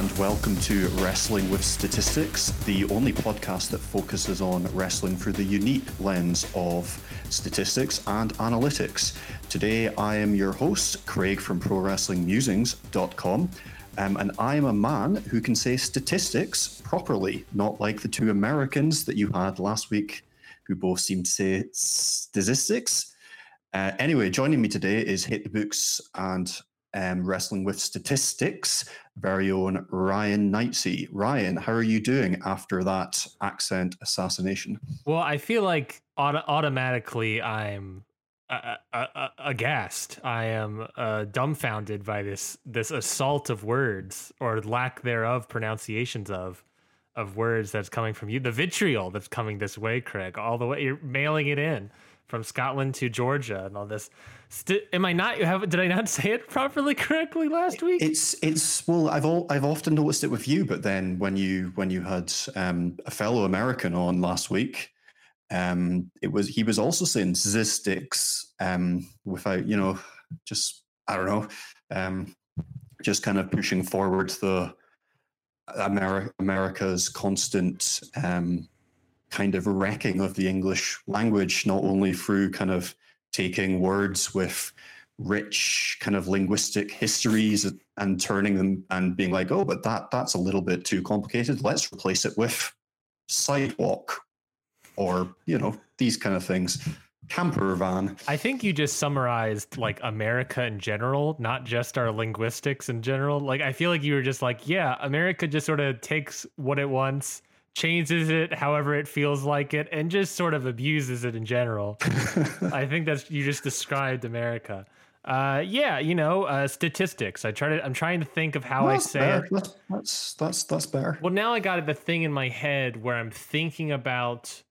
And welcome to Wrestling with Statistics, the only podcast that focuses on wrestling through the unique lens of statistics and analytics. Today, I am your host, Craig from ProWrestlingMusings.com, um, and I am a man who can say statistics properly, not like the two Americans that you had last week who both seemed to say statistics. Uh, anyway, joining me today is Hit the Books and um, Wrestling with Statistics, very own Ryan Knightsey. Ryan, how are you doing after that accent assassination? Well, I feel like auto- automatically I'm uh, uh, uh, aghast. I am uh, dumbfounded by this this assault of words or lack thereof pronunciations of of words that's coming from you. The vitriol that's coming this way, Craig, all the way. You're mailing it in from Scotland to Georgia and all this. St- am I not? Have, did I not say it properly correctly last week? It's it's well, I've all, I've often noticed it with you, but then when you when you had um, a fellow American on last week, um, it was he was also saying statistics um, without you know just I don't know um, just kind of pushing forward the Ameri- America's constant um, kind of wrecking of the English language, not only through kind of taking words with rich kind of linguistic histories and turning them and being like, oh, but that that's a little bit too complicated. Let's replace it with sidewalk or, you know, these kind of things. Camper van. I think you just summarized like America in general, not just our linguistics in general. Like I feel like you were just like, yeah, America just sort of takes what it wants changes it however it feels like it and just sort of abuses it in general. I think that's you just described America. Uh, yeah, you know, uh, statistics. I try to. I'm trying to think of how I say better. it. That's, that's that's that's better. Well, now I got the thing in my head where I'm thinking about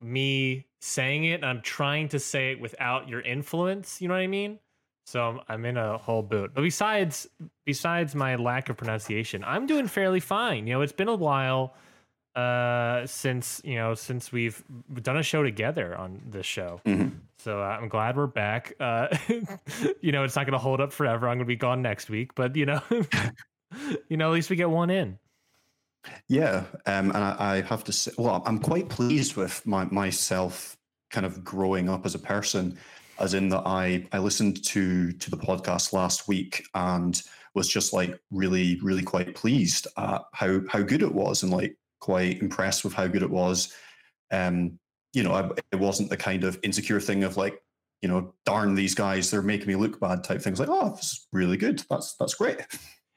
me saying it. and I'm trying to say it without your influence. You know what I mean? So I'm, I'm in a whole boot. But besides, besides my lack of pronunciation, I'm doing fairly fine. You know, it's been a while uh since you know since we've done a show together on this show. Mhm. so uh, i'm glad we're back. Uh you know it's not gonna hold up forever. I'm gonna be gone next week but you know you know at least we get one in. Yeah, um, and I, I have to say, well, I'm quite pleased with my, myself kind of growing up as a person, as in that I I listened to to the podcast last week and was just like really really quite pleased at how how good it was and like quite impressed with how good it was. Um, you know, I, it wasn't the kind of insecure thing of like, you know, darn these guys, they're making me look bad type things. Like, oh, this is really good. That's that's great.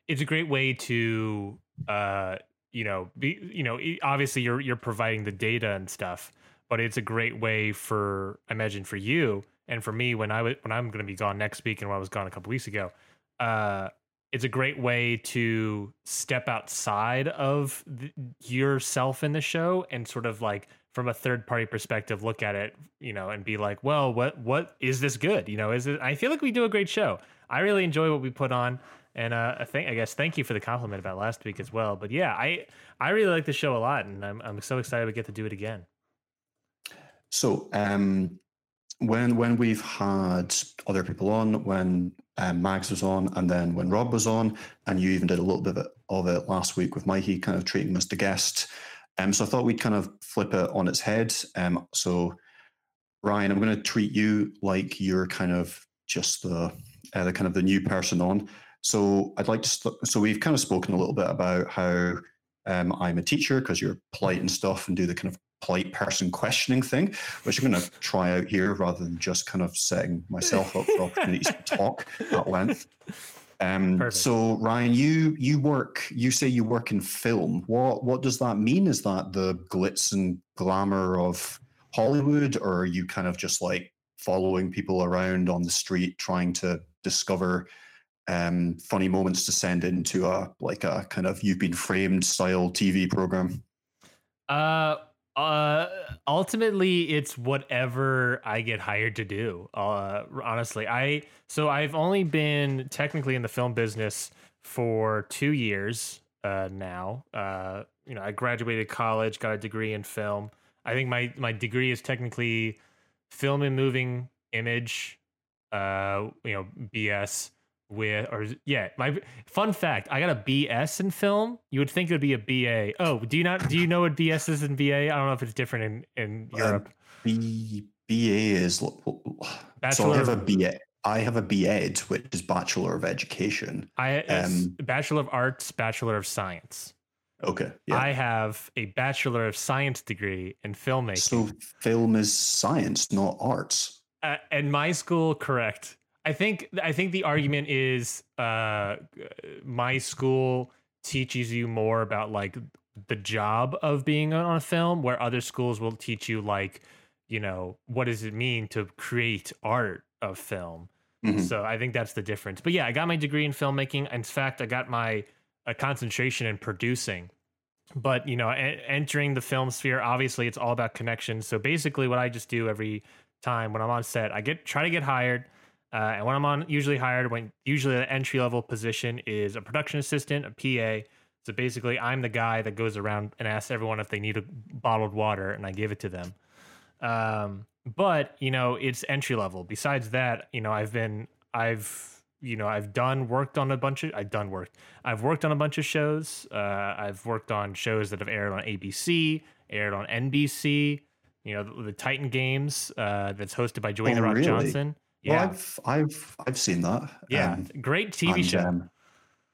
it's a great way to uh you know be you know obviously you're you're providing the data and stuff but it's a great way for I imagine for you and for me when I was when I'm going to be gone next week and when I was gone a couple weeks ago uh it's a great way to step outside of th- yourself in the show and sort of like from a third party perspective look at it you know and be like well what what is this good you know is it i feel like we do a great show i really enjoy what we put on and uh, I think I guess thank you for the compliment about last week as well. But yeah, I I really like the show a lot, and I'm I'm so excited we get to do it again. So um, when when we've had other people on, when um, Mags was on, and then when Rob was on, and you even did a little bit of it, of it last week with Mikey, kind of treating as the guest. Um, so I thought we'd kind of flip it on its head. Um, so Ryan, I'm going to treat you like you're kind of just the uh, the kind of the new person on. So I'd like to. St- so we've kind of spoken a little bit about how um, I'm a teacher because you're polite and stuff, and do the kind of polite person questioning thing, which I'm going to try out here rather than just kind of setting myself up for opportunities to talk at length. Um, Perfect. so Ryan, you you work. You say you work in film. What what does that mean? Is that the glitz and glamour of Hollywood, or are you kind of just like following people around on the street trying to discover um, funny moments to send into a like a kind of you've been framed style TV program? Uh, Uh, ultimately, it's whatever I get hired to do. Uh, honestly, I so I've only been technically in the film business for two years uh, now. Uh, you know, I graduated college, got a degree in film. I think my my degree is technically film and moving image. Uh, you know, BS with or yeah my fun fact i got a bs in film you would think it would be a ba oh do you not do you know what bs is in ba i don't know if it's different in in Um, europe B, BA is bachelor so I have a BA. I have a BEd, which is Bachelor of Education. i um, bachelor of arts bachelor of science Okay, yeah. i have a bachelor of science degree in filmmaking so film is science, not arts. uh, and my school correct i think i think the argument is uh my school teaches you more about like the job of being on a film where other schools will teach you like you know what does it mean to create art of film? Mhm. so i think that's the difference. But yeah i got my degree in filmmaking. In fact i got my a concentration in producing. But you know e- entering the film sphere obviously it's all about connections so basically what i just do every time when i'm on set i get try to get hired uh, and when i'm on usually hired when usually the entry level position is a production assistant a pa so basically i'm the guy that goes around and asks everyone if they need a bottled water and i give it to them. Um, but you know it's entry level. Besides that you know i've been i've you know i've done worked on a bunch of i've done work. I've worked on a bunch of shows. Uh, i've worked on shows that have aired on abc aired on nbc you know the, the titan games uh, that's hosted by dwayne Oh, the rock really? johnson Well, I've I've I've seen that. yeah um, great tv and, show um,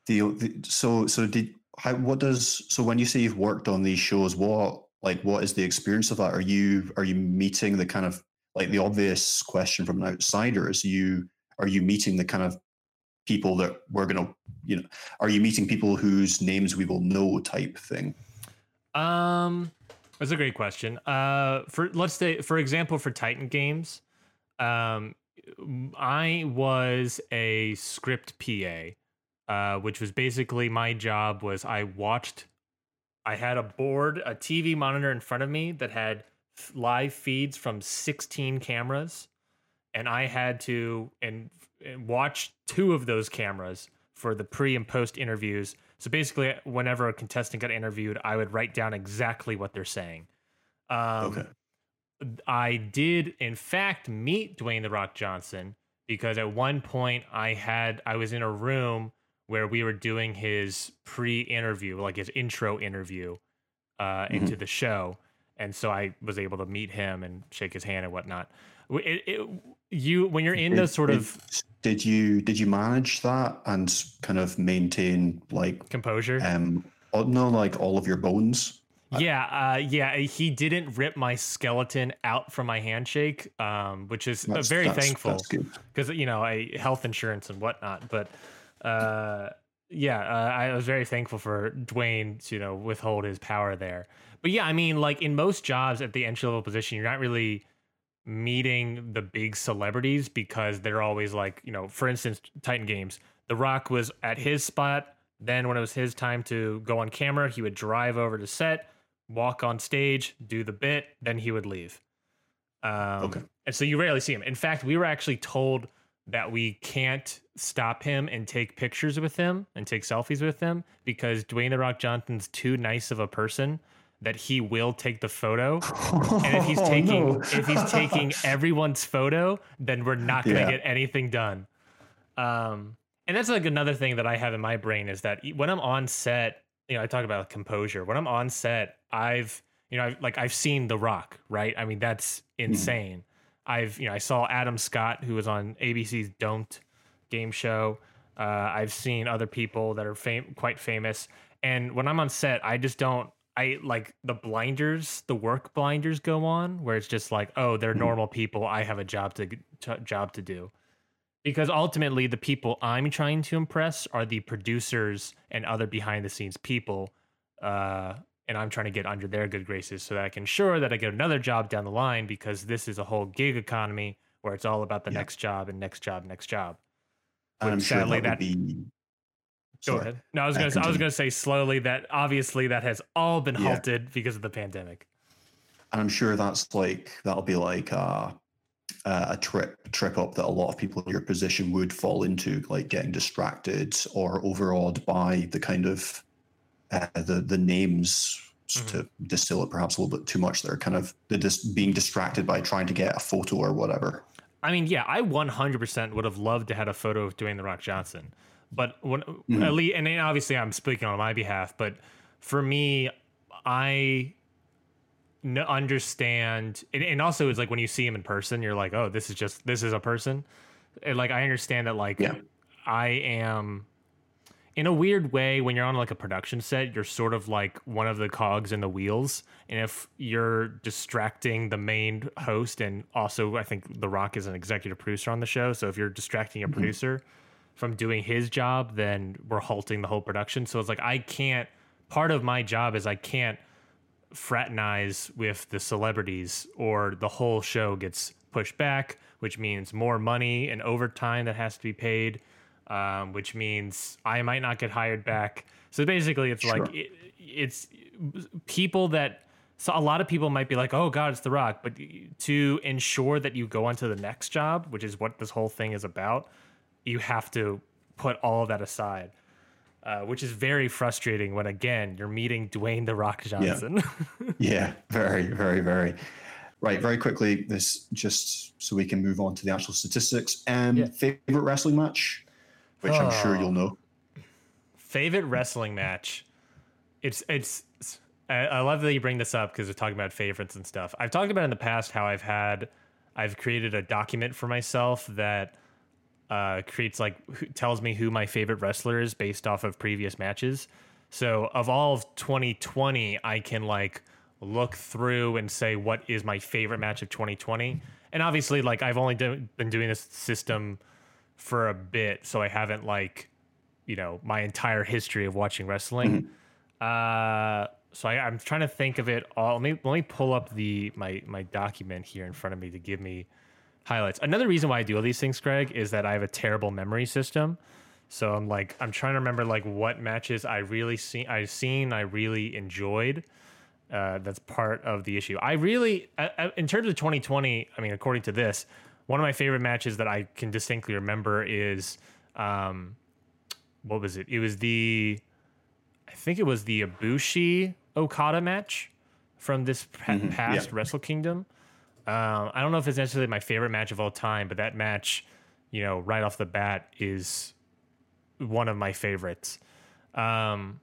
the, the so so did how what does so when you say you've worked on these shows, what like what is the experience of that? Are you are you meeting the kind of like the obvious question from an outsider is you are you meeting the kind of people that we're gonna you know are you meeting people whose names we will know type thing? Um, that's a great question. Uh, for let's say, for example, for Titan Games, um, I was a script PA, uh, which was basically my job. Was I watched? I had a board, a TV monitor in front of me that had live feeds from 16 cameras, and I had to and, and watch two of those cameras for the pre and post interviews. So basically, whenever a contestant got interviewed, I would write down exactly what they're saying. Um, Okay. I did, in fact, meet Dwayne the Rock Johnson because at one point I had I was in a room where we were doing his pre-interview, like his intro interview, uh, into the show, and so I was able to meet him and shake his hand and whatnot. It, it, you when you're in those sort of did you did you manage that and kind of maintain like composure, um no like all of your bones? Yeah, uh, yeah. He didn't rip my skeleton out from my handshake, um, which is uh, That's- very that's- thankful because you know I health insurance and whatnot. But uh, yeah, uh, I was very thankful for Dwayne to you know withhold his power there. But yeah, I mean, like in most jobs at the entry level position, you're not really meeting the big celebrities because they're always like you know, for instance, Titan Games. The Rock was at his spot. Then when it was his time to go on camera, he would drive over to set, walk on stage, do the bit, then he would leave. Um, Okay. And so you rarely see him. In fact, we were actually told that we can't stop him and take pictures with him and take selfies with him because Dwayne the Rock Johnson's too nice of a person that he will take the photo. And if he's Oh, taking no. if he's taking everyone's photo, then we're not going to Yeah. get anything done. Um, and that's like another thing that I have in my brain is that when I'm on set, you know, I talk about composure. When I'm on set, I've you know, I've, like I've seen The Rock, right? I mean, that's insane. I've you know, I saw Adam Scott who was on ABC's Don't game show. Uh, I've seen other people that are fam- quite famous, and when I'm on set, I just don't. I like the blinders, the work blinders go on, where it's just like, oh, they're Mhm. normal people. I have a job to, to job to do, because ultimately, the people I'm trying to impress are the producers and other behind the scenes people, uh, and I'm trying to get under their good graces so that I can ensure that I get another job down the line because this is a whole gig economy where it's all about the Yeah. next job and next job, next job. And I'm Which sure sadly that that- be. Go Sorry. ahead. No, I was Uh, gonna I was gonna say slowly that obviously that has all been Yeah. halted because of the pandemic. and I'm sure that's like that'll be like a, a trip trip up that a lot of people in your position would fall into, like getting distracted or overawed by the kind of uh, the the names mm-hmm. to distill it perhaps a little bit too much. They're kind of they're just being distracted by trying to get a photo or whatever. I mean, yeah, I 100% would have loved to had a photo of Dwayne the Rock Johnson, but when mm-hmm. at least, and obviously I'm speaking on my behalf, but for me, I understand, and, and also it's like when you see him in person, you're like, oh, this is just this is a person. And like I understand that, like yeah. I am in a weird way when you're on like a production set you're sort of like one of the cogs in the wheels and if you're distracting the main host and also i think the rock is an executive producer on the show so if you're distracting a mm-hmm. producer from doing his job then we're halting the whole production so it's like i can't part of my job is i can't fraternize with the celebrities or the whole show gets pushed back which means more money and overtime that has to be paid um, which means I might not get hired back. So basically, it's sure. like it, it's people that. So a lot of people might be like, "Oh God, it's The Rock," but to ensure that you go on to the next job, which is what this whole thing is about, you have to put all of that aside, uh, which is very frustrating. When again, you're meeting Dwayne The Rock Johnson. Yeah, yeah very, very, very. Right, very quickly, this just so we can move on to the actual statistics. And yeah. favorite wrestling match? which oh. I'm sure you'll know. Favorite wrestling match? It's it's. I, love that you bring this up because we're talking about favorites and stuff. I've talked about in the past how I've had, I've created a document for myself that uh, creates like tells me who my favorite wrestler is based off of previous matches. So of all of 2020, I can like look through and say what is my favorite match of 2020. And obviously, like I've only do- been doing this system for a bit, so I haven't like, you know, my entire history of watching wrestling. Mm-hmm. Uh, so I, am trying to think of it all. Let me let me pull up the my my document here in front of me to give me highlights. Another reason why I do all these things, Greg, is that I have a terrible memory system. So I'm like I'm trying to remember like what matches I really seen I've seen I really enjoyed. Uh, that's part of the issue. I really, uh, in terms of 2020, I mean, according to this, one of my favorite matches that I can distinctly remember is um, what was it? It was the I think it was the Ibushi Okada match from this mm-hmm. past yeah. Wrestle Kingdom. Um, I don't know if it's necessarily my favorite match of all time, but that match, you know, right off the bat is one of my favorites. Um,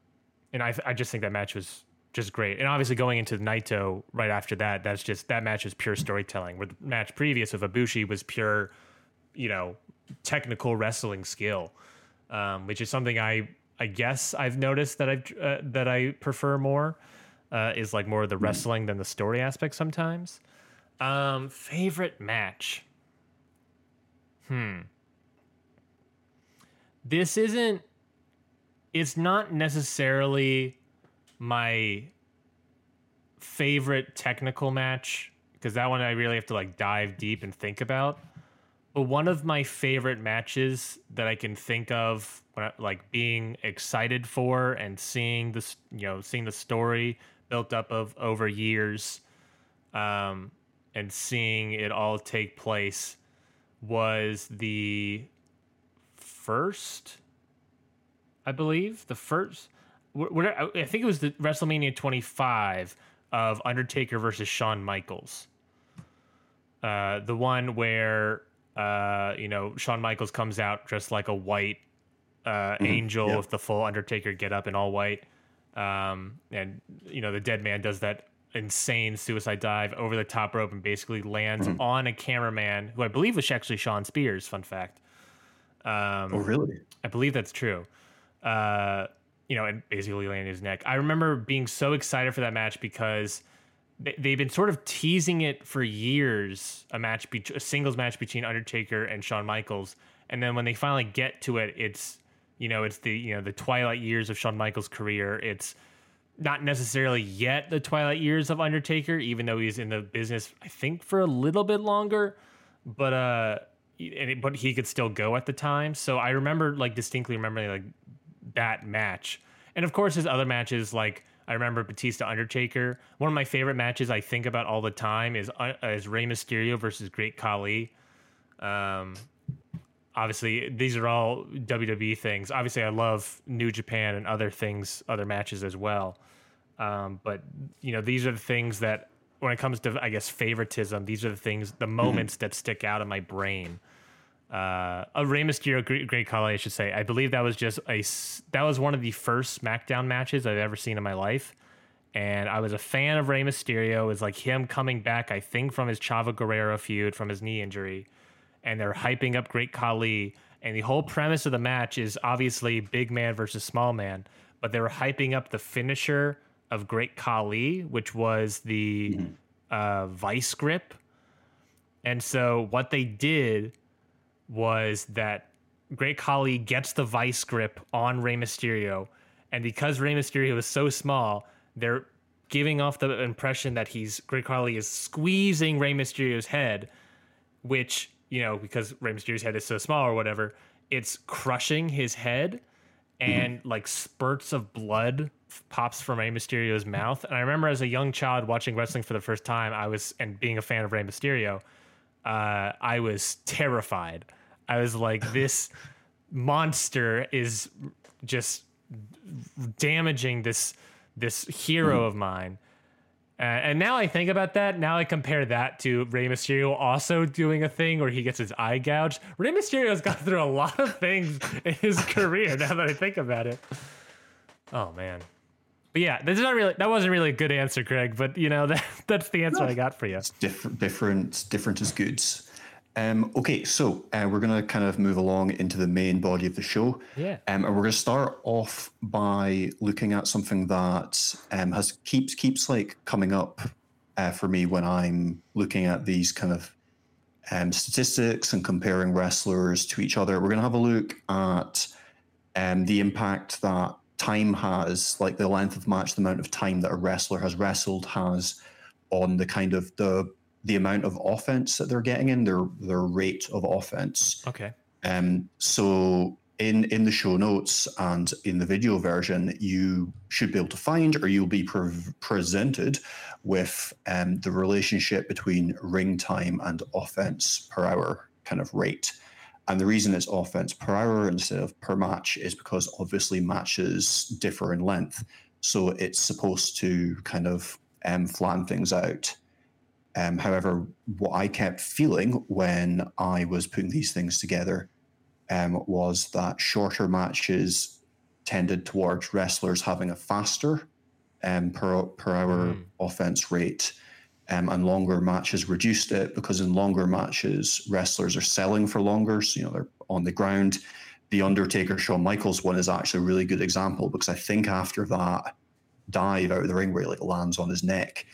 and I, I just think that match was just great. And obviously going into Naito right after that, that's just that match is pure storytelling. Where the match previous of Ibushi was pure, you know, technical wrestling skill, um, which is something I I guess I've noticed that I uh, that I prefer more uh, is like more of the wrestling than the story aspect sometimes. Um, favorite match. Hmm. This isn't. It's not necessarily my favorite technical match because that one I really have to like dive deep and think about. But one of my favorite matches that I can think of when I, like being excited for and seeing this, you know, seeing the story built up of over years, um, and seeing it all take place was the first, I believe, the first what, I think it was the WrestleMania 25 of Undertaker versus Shawn Michaels. Uh, the one where uh, you know Shawn Michaels comes out dressed like a white uh, mm-hmm. angel yep. with the full Undertaker get up in all white, um, and you know the dead man does that insane suicide dive over the top rope and basically lands mm-hmm. on a cameraman who I believe was actually Shawn Spears. Fun fact. Um, oh, really? I believe that's true. Uh, you know, and basically landing his neck. I remember being so excited for that match because they've been sort of teasing it for years a match, be- a singles match between Undertaker and Shawn Michaels. And then when they finally get to it, it's, you know, it's the, you know, the twilight years of Shawn Michaels' career. It's not necessarily yet the twilight years of Undertaker, even though he's in the business, I think, for a little bit longer. But, uh, and it, but he could still go at the time. So I remember like distinctly remembering like that match. And of course, his other matches like I remember Batista Undertaker. One of my favorite matches I think about all the time is uh, is Rey Mysterio versus Great Khali. Um, obviously, these are all WWE things. Obviously, I love New Japan and other things, other matches as well. Um, but you know, these are the things that when it comes to, I guess, favoritism, these are the things, the moments mm-hmm. that stick out in my brain uh, a Rey Mysterio Great, Great I should say. I believe that was just a that was one of the first SmackDown matches I've ever seen in my life, and I was a fan of Rey Mysterio. It was like him coming back, I think, from his Chavo Guerrero feud from his knee injury, and they're hyping up Great Khali. And the whole premise of the match is obviously big man versus small man, but they were hyping up the finisher of Great Khali, which was the mm-hmm. uh, vice grip. And so what they did was that Great Khali gets the vice grip on Rey Mysterio, and because Rey Mysterio is so small, they're giving off the impression that he's Great Khali is squeezing Rey Mysterio's head, which you know because Rey Mysterio's head is so small or whatever, it's crushing his head, and mm-hmm. like spurts of blood pops from Rey Mysterio's mouth. And I remember as a young child watching wrestling for the first time, I was and being a fan of Rey Mysterio, uh, I was terrified I was like, this monster is just damaging this this hero of mine. Uh, and now I think about that. Now I compare that to Rey Mysterio also doing a thing where he gets his eye gouged. Rey Mysterio's gone through a lot of things in his career. Now that I think about it. Oh man. But yeah, this is not really that wasn't really a good answer, Craig. But you know that that's the answer no, I got for you. Different, different, different is good. Um, okay, so uh, we're going to kind of move along into the main body of the show. Yeah. Um, and we're going to start off by looking at something that um, has keeps keeps like coming up uh, for me when I'm looking at these kind of um, statistics and comparing wrestlers to each other. We're going to have a look at um, the impact that time has, like the length of match, the amount of time that a wrestler has wrestled has on the kind of the the amount of offense that they're getting in, their their rate of offense. Okay. Um, so in in the show notes and in the video version, you should be able to find, or you'll be pre- presented with um, the relationship between ring time and offense per hour kind of rate. And the reason it's offense per hour instead of per match is because obviously matches differ in length. So it's supposed to kind of um, flatten things out. Um, however, what I kept feeling when I was putting these things together um, was that shorter matches tended towards wrestlers having a faster um, per, per hour mm. offense rate. Um, and longer matches reduced it because in longer matches, wrestlers are selling for longer. So, you know, they're on the ground. The Undertaker Shawn Michaels one is actually a really good example because I think after that dive out of the ring where he like lands on his neck,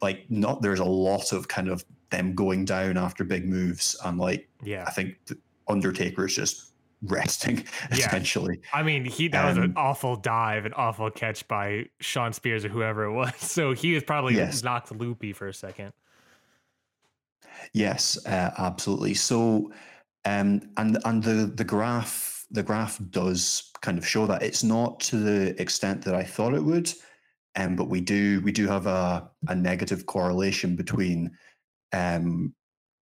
like not there's a lot of kind of them going down after big moves and like yeah. I think undertaker is just resting yeah. essentially. I mean he that um, was an um, awful dive an awful catch by shawn spears or whoever it was. So he was probably yes. knocked loopy for a second. Yes uh, absolutely. So um and and the the graph the graph does kind of show that. It's not to the extent that i thought it would um, but we do we do have a, a negative correlation between um,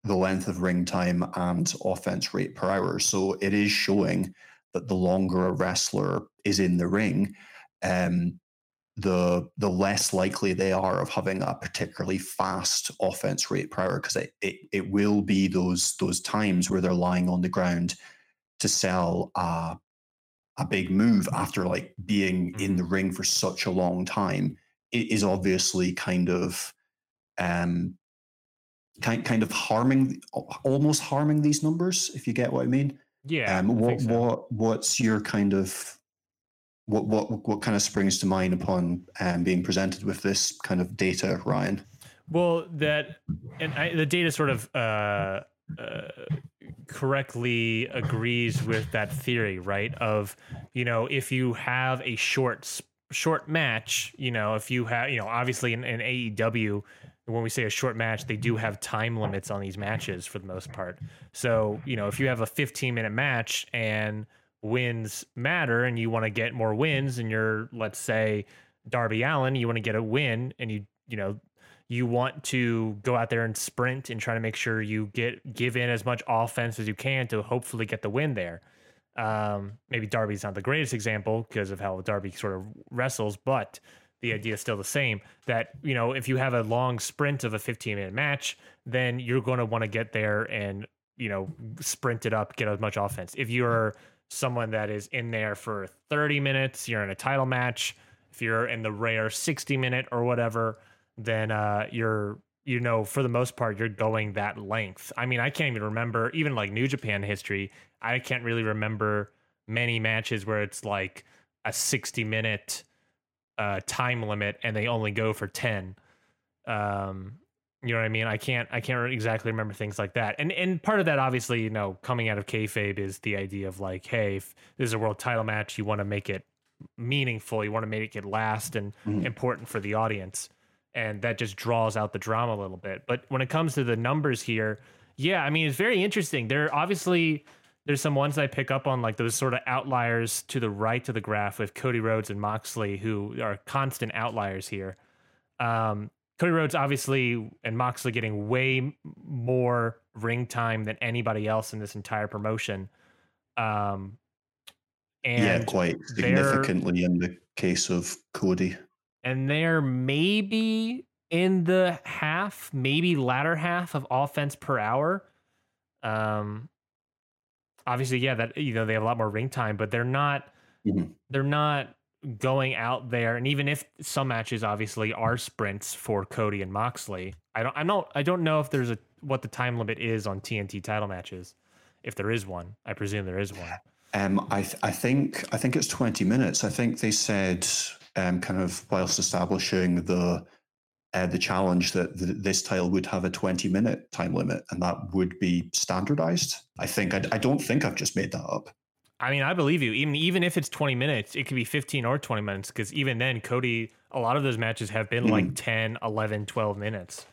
the length of ring time and offense rate per hour. So it is showing that the longer a wrestler is in the ring, um, the the less likely they are of having a particularly fast offense rate per hour because it, it it will be those those times where they're lying on the ground to sell a big move after like being mm-hmm. in the ring for such a long time it is obviously kind of um kind kind of harming almost harming these numbers if you get what i mean yeah um what so. what what's your kind of what what what kind of springs to mind upon um, being presented with this kind of data ryan well that and I, the data sort of uh uh, correctly agrees with that theory, right? Of you know, if you have a short short match, you know, if you have, you know, obviously in, in AEW, when we say a short match, they do have time limits on these matches for the most part. So, you know, if you have a 15 minute match and wins matter and you want to get more wins and you're, let's say, Darby Allin, you want to get a win, and you you know you want to go out there and sprint and try to make sure you get give in as much offense as you can to hopefully get the win there. Um, maybe Darby's not the greatest example because of how Darby sort of wrestles, but the idea is still the same that you know if you have a long sprint of a 15 minute match then you're going to want to get there and you know sprint it up get as much offense if you're someone that is in there for 30 minutes you're in a title match if you're in the rare 60 minute or whatever then uh, you're you know for the most part you're going that length i mean i can't even remember even like new japan history i can't really remember many matches where it's like a 60 minute uh, time limit and they only go for 10 um you know what I mean? I can't I can't exactly remember things like that. And and part of that obviously, you know, coming out of kayfabe is the idea of like, hey, if this is a world title match, you want to make it meaningful, you want to make it last and mm-hmm. important for the audience. And that just draws out the drama a little bit. But when it comes to the numbers here, yeah, I mean it's very interesting. There are obviously there's some ones I pick up on, like those sort of outliers to the right of the graph with Cody Rhodes and Moxley, who are constant outliers here. Um, Cody Rhodes, obviously, and Moxley getting way more ring time than anybody else in this entire promotion. Um, and yeah, quite significantly in the case of Cody. And they're maybe in the half, maybe latter half of offense per hour. Um, obviously, yeah, that you know they have a lot more ring time, but they're not mm-hmm. they're not going out there. And even if some matches obviously are sprints for Cody and Moxley, I don't I don't I don't know if there's a what the time limit is on TNT title matches. If there is one, I presume there is one. Um, I th- I think I think it's twenty minutes. I think they said um, kind of whilst establishing the uh, the challenge that th- this tile would have a 20 minute time limit and that would be standardized. I think, I, I don't think I've just made that up. I mean, I believe you. Even even if it's 20 minutes, it could be 15 or 20 minutes because even then, Cody, a lot of those matches have been mm. like 10, 11, 12 minutes.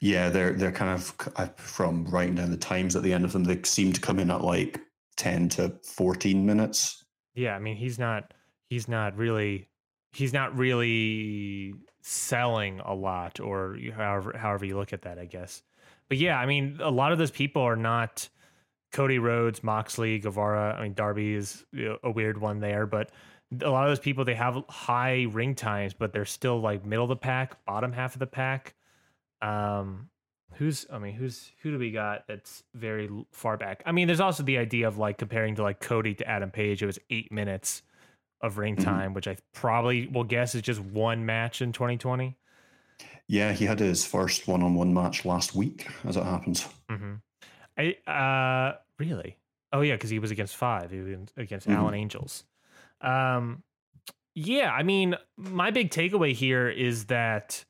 Yeah, they're they're kind of from writing down the times at the end of them. They seem to come in at like 10 to 14 minutes. Yeah, I mean, he's not he's not really he's not really selling a lot or however however you look at that i guess. But yeah i mean a lot of those people are not cody rhodes moxley guevara i mean darby is a weird one there but a lot of those people they have high ring times but they're still like middle of the pack bottom half of the pack. Um who's i mean who's who do we got that's very far back? I mean there's also the idea of like comparing to like cody to adam page. It was eight minutes of ring mm-hmm. time, mm-hmm. which I probably will guess is just one match in 2020. Yeah, he had his first one-on-one match last week, as it happens. Mm-hmm. I uh, really? Oh yeah, because he was against five. He was against mm-hmm. Alan Angels. Um, yeah, I mean, my big takeaway here is that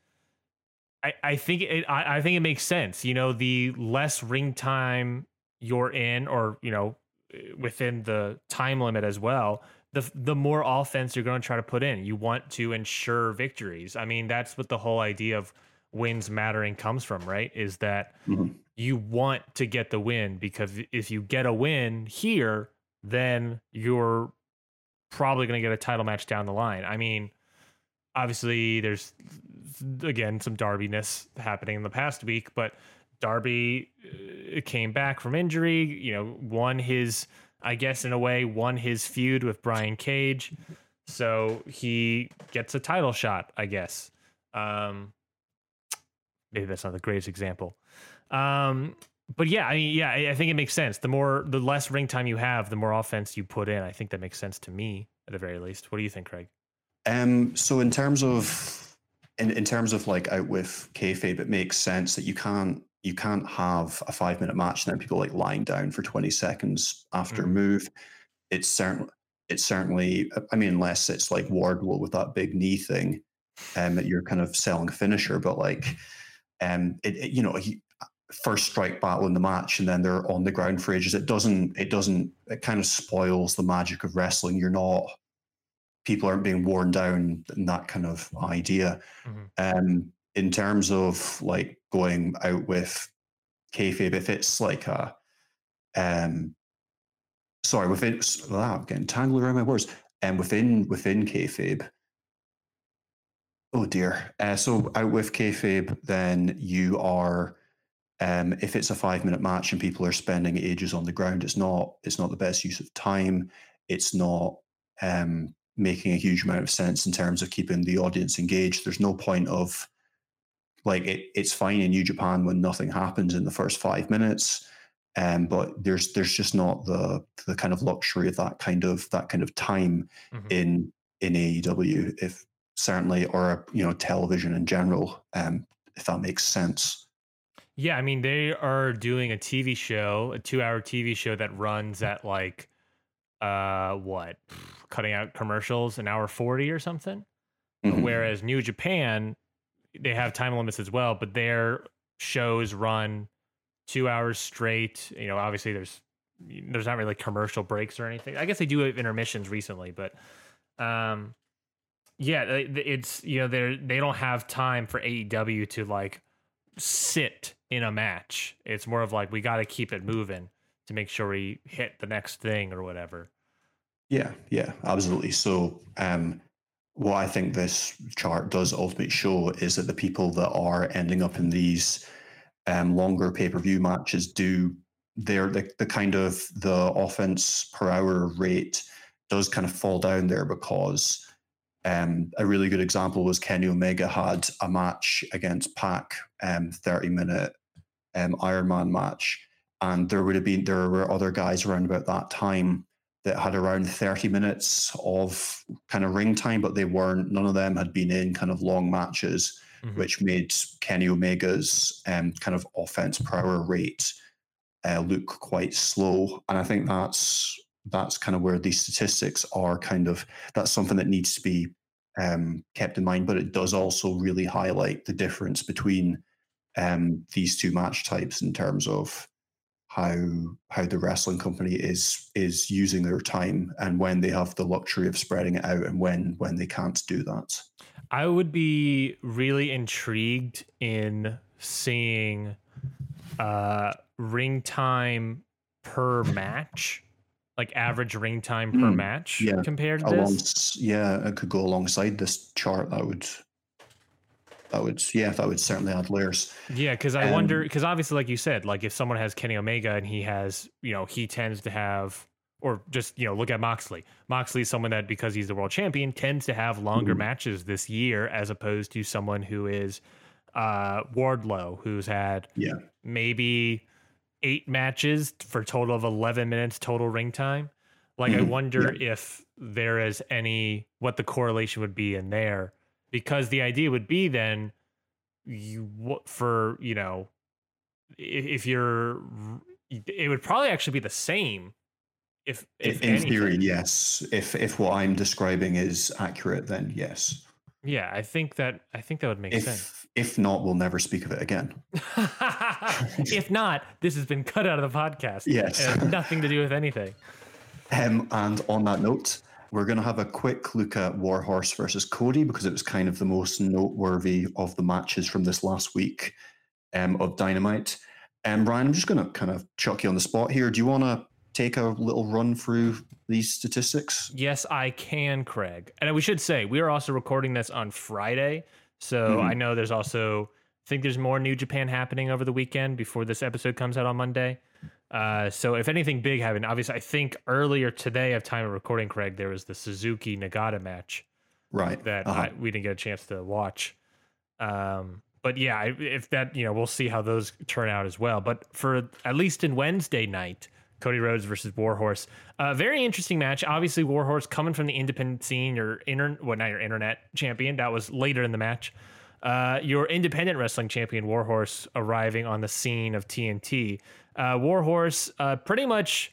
I, I think it I, I think it makes sense. You know, the less ring time you're in, or you know, within the time limit as well, the the more offense you're going to try to put in. You want to ensure victories. I mean, that's what the whole idea of wins mattering comes from, right? Is that mm-hmm. you want to get the win because if you get a win here, then you're probably going to get a title match down the line. I mean, obviously there's again some Darbiness happening in the past week, but Darby uh, came back from injury, you know, won his I guess in a way won his feud with Brian Cage. So he gets a title shot, I guess. Um, maybe that's not the greatest example. Um, but yeah, I mean, yeah, I, I think it makes sense. The more, the less ring time you have, the more offense you put in. I think that makes sense to me, at the very least. What do you think, Craig? Um, so in terms of, in, in terms of like out with kayfabe, it makes sense that you can't you can't have a five minute match and then people like lying down for 20 seconds after mm-hmm. move. It's certainly it's certainly I mean, unless it's like Wardlow with that big knee thing, um, that you're kind of selling a finisher, but like um it, it you know, he, first strike battle in the match and then they're on the ground for ages. It doesn't it doesn't it kind of spoils the magic of wrestling. You're not people aren't being worn down in that kind of idea. Mm-hmm. Um in terms of like going out with kayfabe, if it's like a, um, sorry, within, wow, I'm getting tangled around my words, and um, within within kayfabe, Oh dear. Uh, so out with kayfabe, then you are. Um, if it's a five minute match and people are spending ages on the ground, it's not. It's not the best use of time. It's not um, making a huge amount of sense in terms of keeping the audience engaged. There's no point of like it, it's fine in New Japan when nothing happens in the first five minutes. Um, but there's there's just not the the kind of luxury of that kind of that kind of time mm-hmm. in in AEW. If certainly, or you know, television in general, um, if that makes sense. Yeah, I mean, they are doing a TV show, a two-hour TV show that runs at like, uh, what, cutting out commercials, an hour forty or something. Mm-hmm. Whereas New Japan, they have time limits as well, but their shows run two hours straight. You know, obviously there's there's not really commercial breaks or anything. I guess they do have intermissions recently, but um, yeah, it's you know they they don't have time for AEW to like sit in a match. It's more of like we got to keep it moving to make sure we hit the next thing or whatever. Yeah, yeah, absolutely. So, um, what I think this chart does ultimately show is that the people that are ending up in these um, longer pay per view matches do they're the, the kind of the offense per hour rate does kind of fall down there because um, a really good example was Kenny Omega had a match against Pac, um, 30 minute um, Ironman match. And there would have been, there were other guys around about that time that had around 30 minutes of kind of ring time, but they weren't, none of them had been in kind of long matches, mm-hmm. which made Kenny Omega's um, kind of offense per hour rate uh, look quite slow. And I think that's that's kind of where these statistics are kind of that's something that needs to be um, kept in mind but it does also really highlight the difference between um, these two match types in terms of how how the wrestling company is is using their time and when they have the luxury of spreading it out and when when they can't do that i would be really intrigued in seeing uh ring time per match like average ring time per mm, match yeah. compared to this? Yeah, it could go alongside this chart. That would that would yeah, that would certainly add layers. Yeah, because I um, wonder because obviously, like you said, like if someone has Kenny Omega and he has, you know, he tends to have or just you know look at Moxley. Moxley is someone that because he's the world champion tends to have longer mm-hmm. matches this year as opposed to someone who is uh Wardlow who's had yeah maybe eight matches for total of 11 minutes total ring time. Like, mm-hmm. I wonder yeah. if there is any, what the correlation would be in there. Because the idea would be then, you, for, you know, if you're, it would probably actually be the same. If, if in anything. theory, yes. If if what I'm describing is accurate, then yes. Yeah, I think that I think that would make if, sense. If not, we'll never speak of it again. if not, this has been cut out of the podcast. Yes, nothing to do with anything. Um, and on that note, we're going to have a quick look at Warhorse versus Cody because it was kind of the most noteworthy of the matches from this last week um, of Dynamite. And um, Ryan, I'm just going to kind of chuck you on the spot here. Do you want to take a little run through these statistics? Yes, I can, Craig. And we should say we are also recording this on Friday. So mm-hmm. I know there's also I think there's more New Japan happening over the weekend before this episode comes out on Monday. Uh, so if anything big happened, obviously I think earlier today of time of recording, Craig, there was the Suzuki Nagata match, right? That uh-huh. I, we didn't get a chance to watch. Um, but yeah, if that you know, we'll see how those turn out as well. But for at least in Wednesday night, Cody Rhodes versus Warhorse. A uh, very interesting match. Obviously, Warhorse coming from the independent scene, your inter well, not your internet champion. That was later in the match. Uh, your independent wrestling champion, Warhorse, arriving on the scene of TNT. Uh, Warhorse uh, pretty much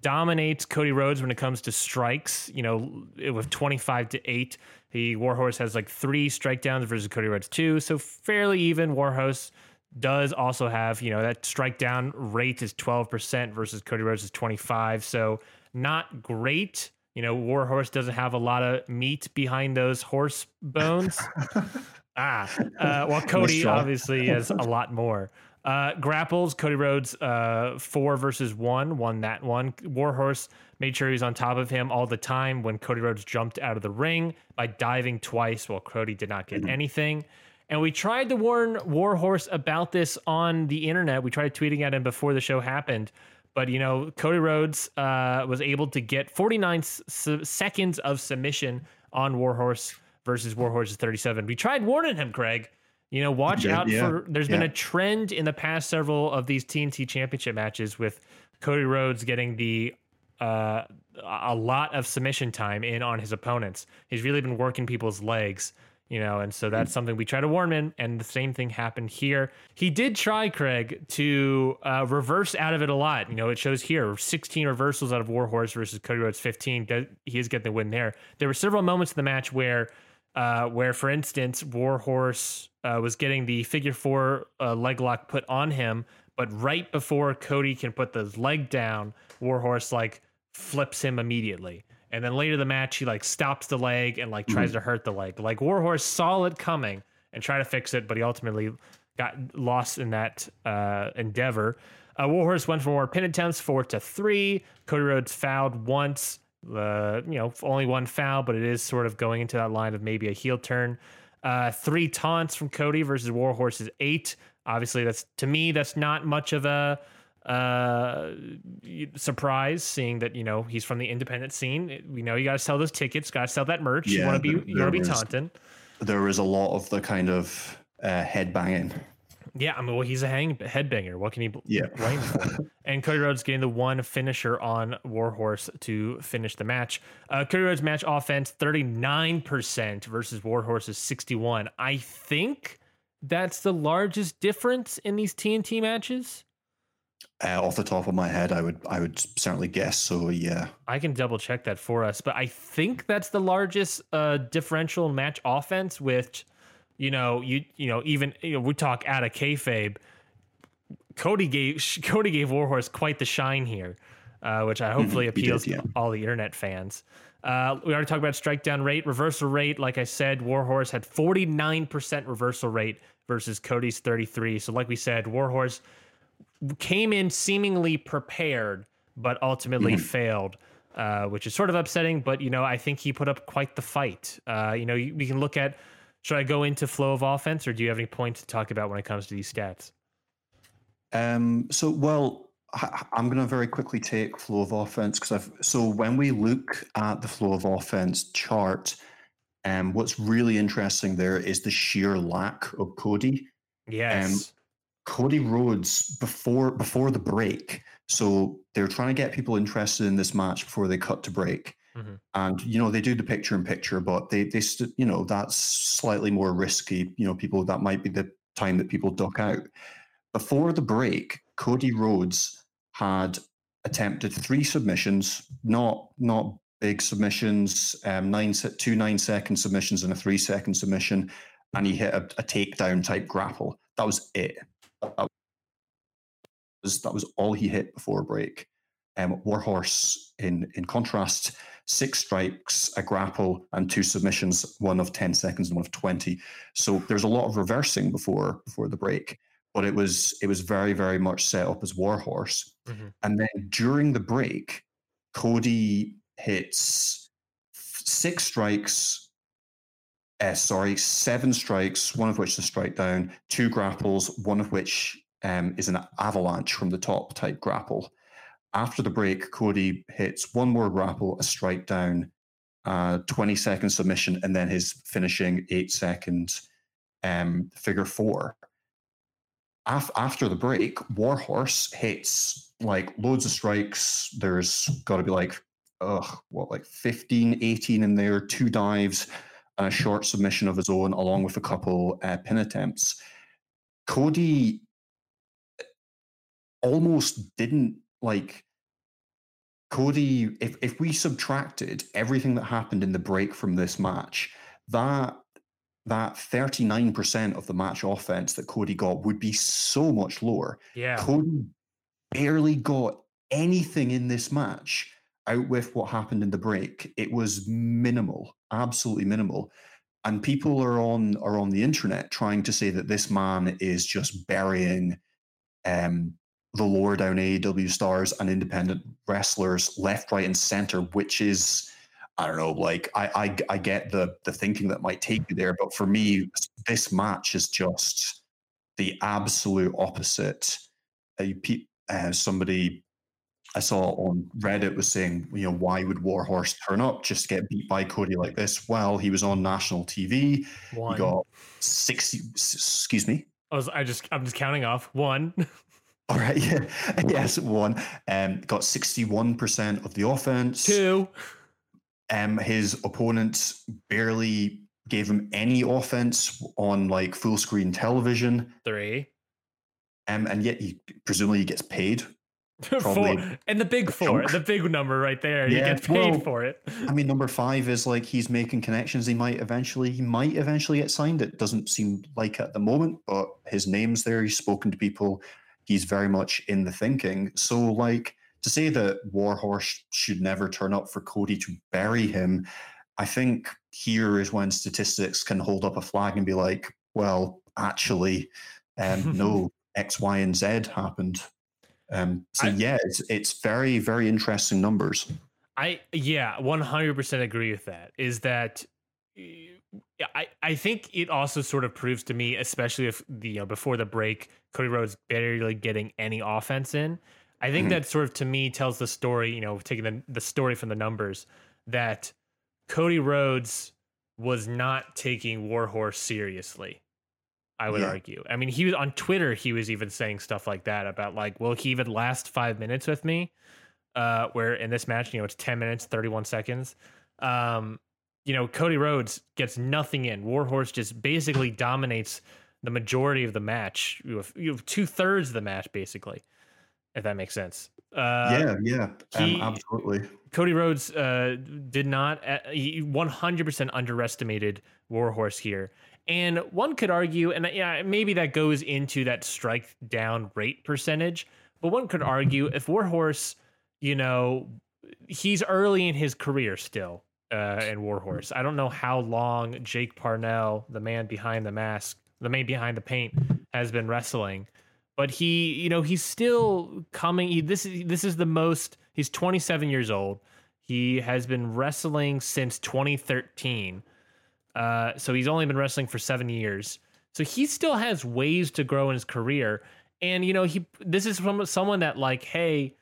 dominates Cody Rhodes when it comes to strikes. You know, with twenty five to eight. The Warhorse has like three strike downs versus Cody Rhodes two, so fairly even. Warhorse does also have, you know, that strike down rate is 12% versus Cody Rhodes is 25. So not great. You know, Warhorse doesn't have a lot of meat behind those horse bones. ah, uh, well, Cody obviously has a lot more. Uh, grapples, Cody Rhodes, uh, four versus one, won that one. Warhorse made sure he was on top of him all the time when Cody Rhodes jumped out of the ring by diving twice while Cody did not get anything. And we tried to warn Warhorse about this on the internet. We tried tweeting at him before the show happened. But, you know, Cody Rhodes uh, was able to get 49 s- seconds of submission on Warhorse versus Warhorse's 37. We tried warning him, Craig. You know, watch Yeah, out yeah, for. There's been a trend in the past several of these TNT championship matches with Cody Rhodes getting the uh, a lot of submission time in on his opponents. He's really been working people's legs, you know, and so that's something we try to warn him. And the same thing happened here. He did try Craig to uh, reverse out of it a lot. You know, it shows here 16 reversals out of Warhorse versus Cody Rhodes 15. He is getting the win there. There were several moments in the match where uh, where, for instance, Warhorse uh, was getting the figure four uh, leg lock put on him, but right before Cody can put the leg down, Warhorse like flips him immediately. And then later in the match, he like stops the leg and like tries to hurt the leg. Like Warhorse saw it coming and tried to fix it, but he ultimately got lost in that uh, endeavor. Uh, Warhorse went for more pin attempts, four to three. Cody Rhodes fouled once. Uh, you know, only one foul, but it is sort of going into that line of maybe a heel turn. Uh, three taunts from Cody versus Warhorse's eight. Obviously, that's to me that's not much of a uh surprise seeing that you know he's from the independent scene we know you got to sell those tickets got to sell that merch you want to be you want to be taunting There was a lot of the kind of uh, head banging. Yeah, I mean, well, he's a hang headbanger. What can he Yeah. blame for? and Cody Rhodes getting the one finisher on Warhorse to finish the match. Uh, Cody Rhodes match offense thirty nine percent versus Warhorse's sixty one. I think that's the largest difference in these TNT matches. Uh, off the top of my head, I would I would certainly guess so. Yeah. I can double check that for us, but I think that's the largest uh, differential match offense. Which, you know, you you know, even you know, we talk out of kayfabe. Cody gave Cody gave Warhorse quite the shine here, uh, which I hopefully he did, appeals yeah. to all the internet fans. Uh, we already talked about strike down rate, reversal rate. Like I said, Warhorse had 49% reversal rate versus Cody's 33. So, like we said, Warhorse came in seemingly prepared, but ultimately failed, uh, which is sort of upsetting. But you know, I think he put up quite the fight. Uh, you know, you- we can look at. Should I go into flow of offense, or do you have any points to talk about when it comes to these stats? Um, so, well, I'm going to very quickly take flow of offense because I've. So, when we look at the flow of offense chart, um, what's really interesting there is the sheer lack of Cody. Yes. Cody Rhodes before before the break. So they're trying to get people interested in this match before they cut to break. Mhm. And you know they do the picture in picture, but they they st- you know that's slightly more risky. You know, people that might be the time that people duck out. Before the break, Cody Rhodes had attempted three submissions, not not big submissions, um, nine two nine second submissions and a three second submission, and he hit a, a takedown type grapple. That was it. That was that was all he hit before break. Um, Warhorse, in in contrast, six strikes, a grapple, and two submissions, one of ten seconds and one of twenty. So there's a lot of reversing before before the break, but it was it was very very much set up as Warhorse. Mhm. And then during the break, Cody hits six strikes. Uh, sorry, seven strikes, one of which is a strike down, two grapples, one of which um, is an avalanche from the top type grapple. After the break, Cody hits one more grapple, a strike down, uh, 20 second submission, and then his finishing eight second um, figure four. Af- after the break, Warhorse hits like loads of strikes. There's got to be like, ugh, what, like 15, 18 in there, two dives, and a short submission of his own, along with a couple uh, pin attempts. Cody almost didn't like Cody. If if we subtracted everything that happened in the break from this match, that that 39% of the match offense that Cody got would be so much lower. Yeah. Cody barely got anything in this match out with what happened in the break. It was minimal, absolutely minimal. And people are on are on the internet trying to say that this man is just burying um, the lower down AEW stars and independent wrestlers left, right, and center, which is I don't know, like I, I I get the the thinking that might take you there, but for me, this match is just the absolute opposite. Uh, uh, somebody I saw on Reddit was saying, you know, why would Warhorse turn up just to get beat by Cody like this? Well, he was on national TV. One. He got sixty. Excuse me. I was. I just. I'm just counting off one. All right. Yeah. yes. One. Um. Got sixty-one percent of the offense. Two. Um, his opponents barely gave him any offense on like full screen television. Three. Um, and yet he presumably he gets paid. four. And the big four, chunk. the big number right there. Yeah, he gets paid well, for it. I mean, number five is like he's making connections. He might eventually, he might eventually get signed. It doesn't seem like at the moment, but his name's there. He's spoken to people. He's very much in the thinking. So, like, to say that Warhorse should never turn up for Cody to bury him, I think here is when statistics can hold up a flag and be like, well, actually, um, no, X, Y, and Z happened. Um, so I, yeah, it's it's very very interesting numbers. I yeah, one hundred percent agree with that. Is that I I think it also sort of proves to me, especially if the you know before the break, Cody Rhodes barely getting any offense in I think mm-hmm. that sort of to me tells the story, you know, taking the, the story from the numbers, that Cody Rhodes was not taking Warhorse seriously. I would yeah. argue. I mean, he was on Twitter, he was even saying stuff like that about like, will he even last five minutes with me? Uh, where in this match, you know, it's 10 minutes, 31 seconds. Um, you know, Cody Rhodes gets nothing in. Warhorse just basically dominates the majority of the match. You have, you have two thirds of the match, basically if that makes sense. Uh, yeah, yeah, he, um, absolutely. Cody Rhodes uh, did not, uh, he 100% underestimated Warhorse here. And one could argue, and yeah, maybe that goes into that strike down rate percentage, but one could argue if Warhorse, you know, he's early in his career still uh, in Warhorse. I don't know how long Jake Parnell, the man behind the mask, the man behind the paint, has been wrestling but he, you know, he's still coming. He, this is this is the most. He's 27 years old. He has been wrestling since 2013. Uh, so he's only been wrestling for seven years. So he still has ways to grow in his career. And you know, he this is from someone that like, hey,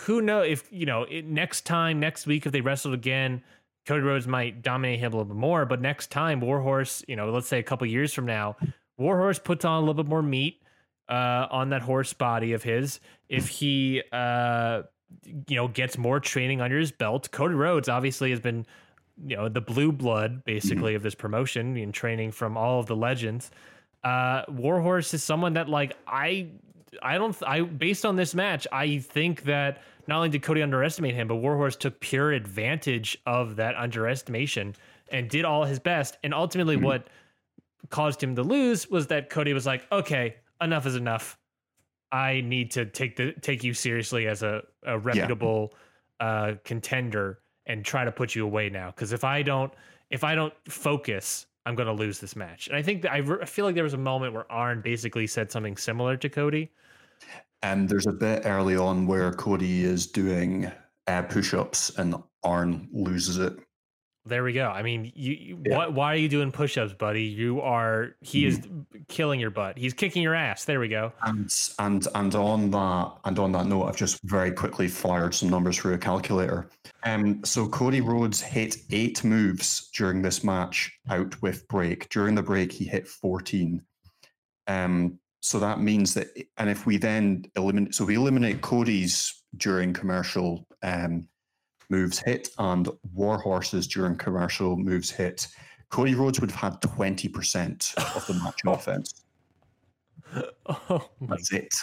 who know if you know it, next time, next week, if they wrestled again, Cody Rhodes might dominate him a little bit more. But next time, Warhorse, you know, let's say a couple years from now, Warhorse puts on a little bit more meat uh, on that horse body of his. If he, uh, you know, gets more training under his belt, Cody Rhodes obviously has been, you know, the blue blood basically of this promotion and training from all of the legends. Uh, Warhorse is someone that like I, I don't, I based on this match, I think that not only did Cody underestimate him, but Warhorse took pure advantage of that underestimation and did all his best. And ultimately, mm-hmm. what caused him to lose was that Cody was like, okay, enough is enough. I need to take the take you seriously as a, a reputable yeah. uh, contender and try to put you away now. Because if I don't if I don't focus, I'm going to lose this match. And I think I, re- I feel like there was a moment where Arn basically said something similar to Cody. And there's a bit early on where Cody is doing uh, push-ups and Arn loses it. There we go. I mean, you, yeah. why, why are you doing push-ups, buddy? You are he is killing your butt. He's kicking your ass. There we go. And and and on that and on that note, I've just very quickly fired some numbers through a calculator. Um, so Cody Rhodes hit eight moves during this match out with break. During the break, he hit fourteen. Um, so that means that, and if we then eliminate, so we eliminate Cody's during commercial um moves hit and Warhorses during commercial moves hit, Cody Rhodes would have had 20% of the match offense. Oh that's it.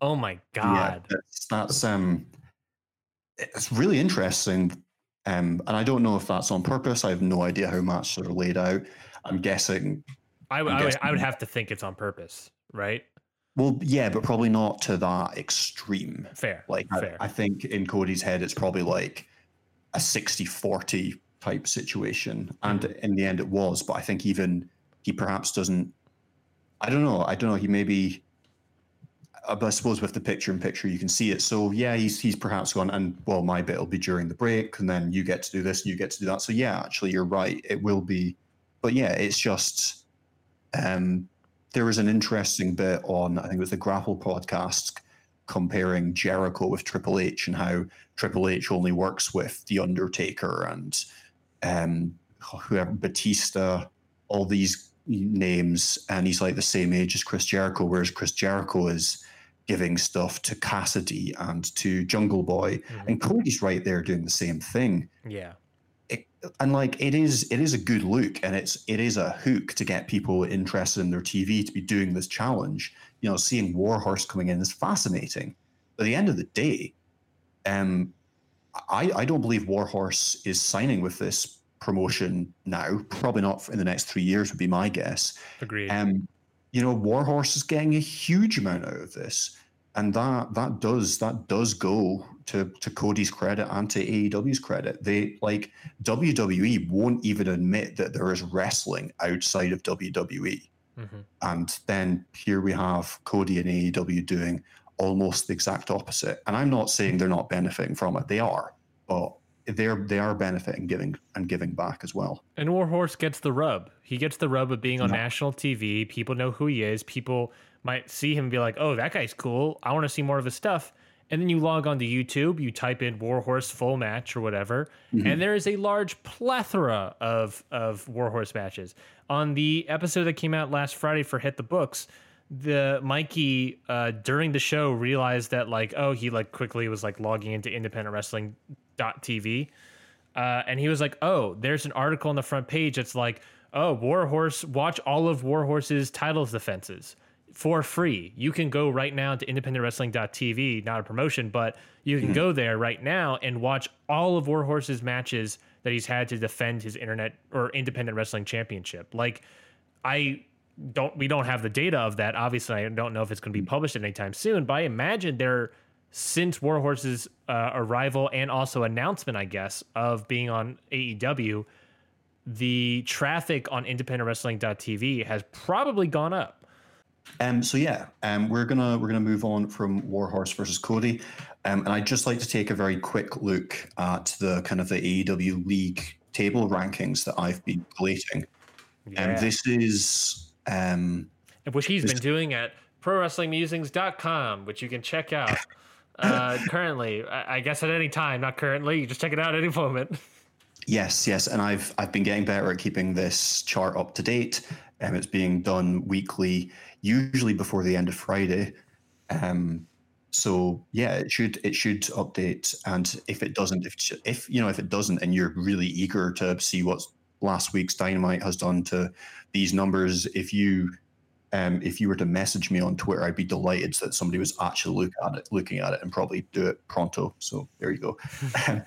Oh my god. Yeah, that's, that's um it's really interesting. Um, and I don't know if that's on purpose. I have no idea how matches are laid out. I'm guessing. I, I'm I, guessing, I would have to think it's on purpose, right? Well, yeah, but probably not to that extreme. Fair. Like, fair. I, I think in Cody's head, it's probably like a 60 40 type situation. And mm-hmm. in the end, it was. But I think even he perhaps doesn't, I don't know. I don't know. He maybe, uh, I suppose with the picture in picture, you can see it. So yeah, he's he's perhaps gone, and well, my bit will be during the break, and then you get to do this, and you get to do that. So yeah, actually, you're right. It will be, but yeah, it's just. Um, there was an interesting bit on I think it was the Grapple podcast comparing Jericho with Triple H and how Triple H only works with The Undertaker and um, whoever Batista, all these names, and he's like the same age as Chris Jericho, whereas Chris Jericho is giving stuff to Cassidy and to Jungle Boy, mm-hmm. and Cody's right there doing the same thing. Yeah. And like it is, it is a good look, and it's it is a hook to get people interested in their TV to be doing this challenge. You know, seeing Warhorse coming in is fascinating. But at the end of the day, um, I I don't believe Warhorse is signing with this promotion now. Probably not in the next three years would be my guess. Agreed. Um, you know, Warhorse is getting a huge amount out of this, and that that does that does go to to Cody's credit and to AEW's credit. They like WWE won't even admit that there is wrestling outside of WWE, mm-hmm. and then here we have Cody and AEW doing almost the exact opposite. And I'm not saying they're not benefiting from it; they are, but they're they are benefiting giving and giving back as well. And Warhorse gets the rub. He gets the rub of being on yeah. national TV. People know who he is. People might see him and be like, "Oh, that guy's cool. I want to see more of his stuff." And then you log on to YouTube, you type in Warhorse full match or whatever, mm-hmm. and there is a large plethora of of Warhorse matches. On the episode that came out last Friday for Hit the Books, the Mikey uh, during the show realized that like oh he like quickly was like logging into independent wrestling TV. Uh, and he was like, "Oh, there's an article on the front page. that's like, oh, Warhorse. Watch all of Warhorse's titles defenses for free. You can go right now to independentwrestling.tv. Not a promotion, but you can mm-hmm. go there right now and watch all of Warhorse's matches that he's had to defend his internet or independent wrestling championship. Like, I don't. We don't have the data of that. Obviously, I don't know if it's going to be published anytime soon. But I imagine there since Warhorse's uh, arrival and also announcement, I guess, of being on AEW, the traffic on independentwrestling.tv has probably gone up. Um, so yeah, um, we're gonna we're gonna move on from Warhorse versus Cody, um, and I'd just like to take a very quick look at the kind of the AEW league table rankings that I've been collating. Yeah. And this is um, which he's this, been doing at ProWrestlingMusings.com, which you can check out. uh, currently. I, I guess at any time, not currently. You just check it out at any moment. Yes, yes, and I've I've been getting better at keeping this chart up to date. Um, it's being done weekly, usually before the end of Friday. Um, so yeah, it should it should update, and if it doesn't, if if you know if it doesn't, and you're really eager to see what last week's Dynamite has done to these numbers, if you um, if you were to message me on Twitter, I'd be delighted that somebody was actually look at it, looking at it, and probably do it pronto. So there you go.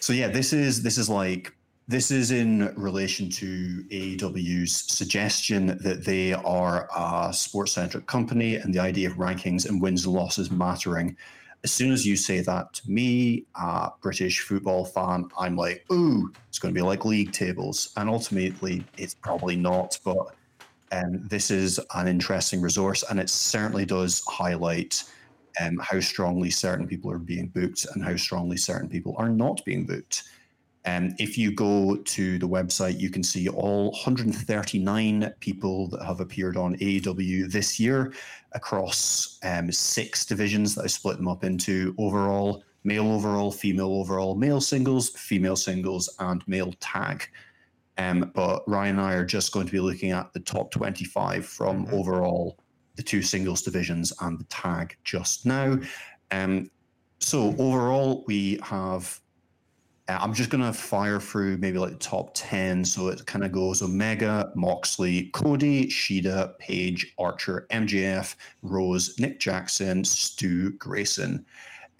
so yeah, this is this is like this is in relation to AEW's suggestion that they are a sports centric company and the idea of rankings and wins and losses mattering. As soon as you say that to me, a British football fan, I'm like, ooh, it's going to be like league tables. And ultimately, it's probably not. But um, this is an interesting resource, and it certainly does highlight um, how strongly certain people are being booked and how strongly certain people are not being booked. Um, if you go to the website, you can see all 139 people that have appeared on AEW this year across um, six divisions that I split them up into overall, male overall, female overall, male singles, female singles, and male tag. Um, but Ryan and I are just going to be looking at the top 25 from mm-hmm. overall the two singles divisions and the tag just now. Um, so overall, we have. Uh, I'm just going to fire through maybe like the top 10. So it kind of goes Omega, Moxley, Cody, Shida, Page, Archer, MJF, Rose, Nick Jackson, Stu, Grayson.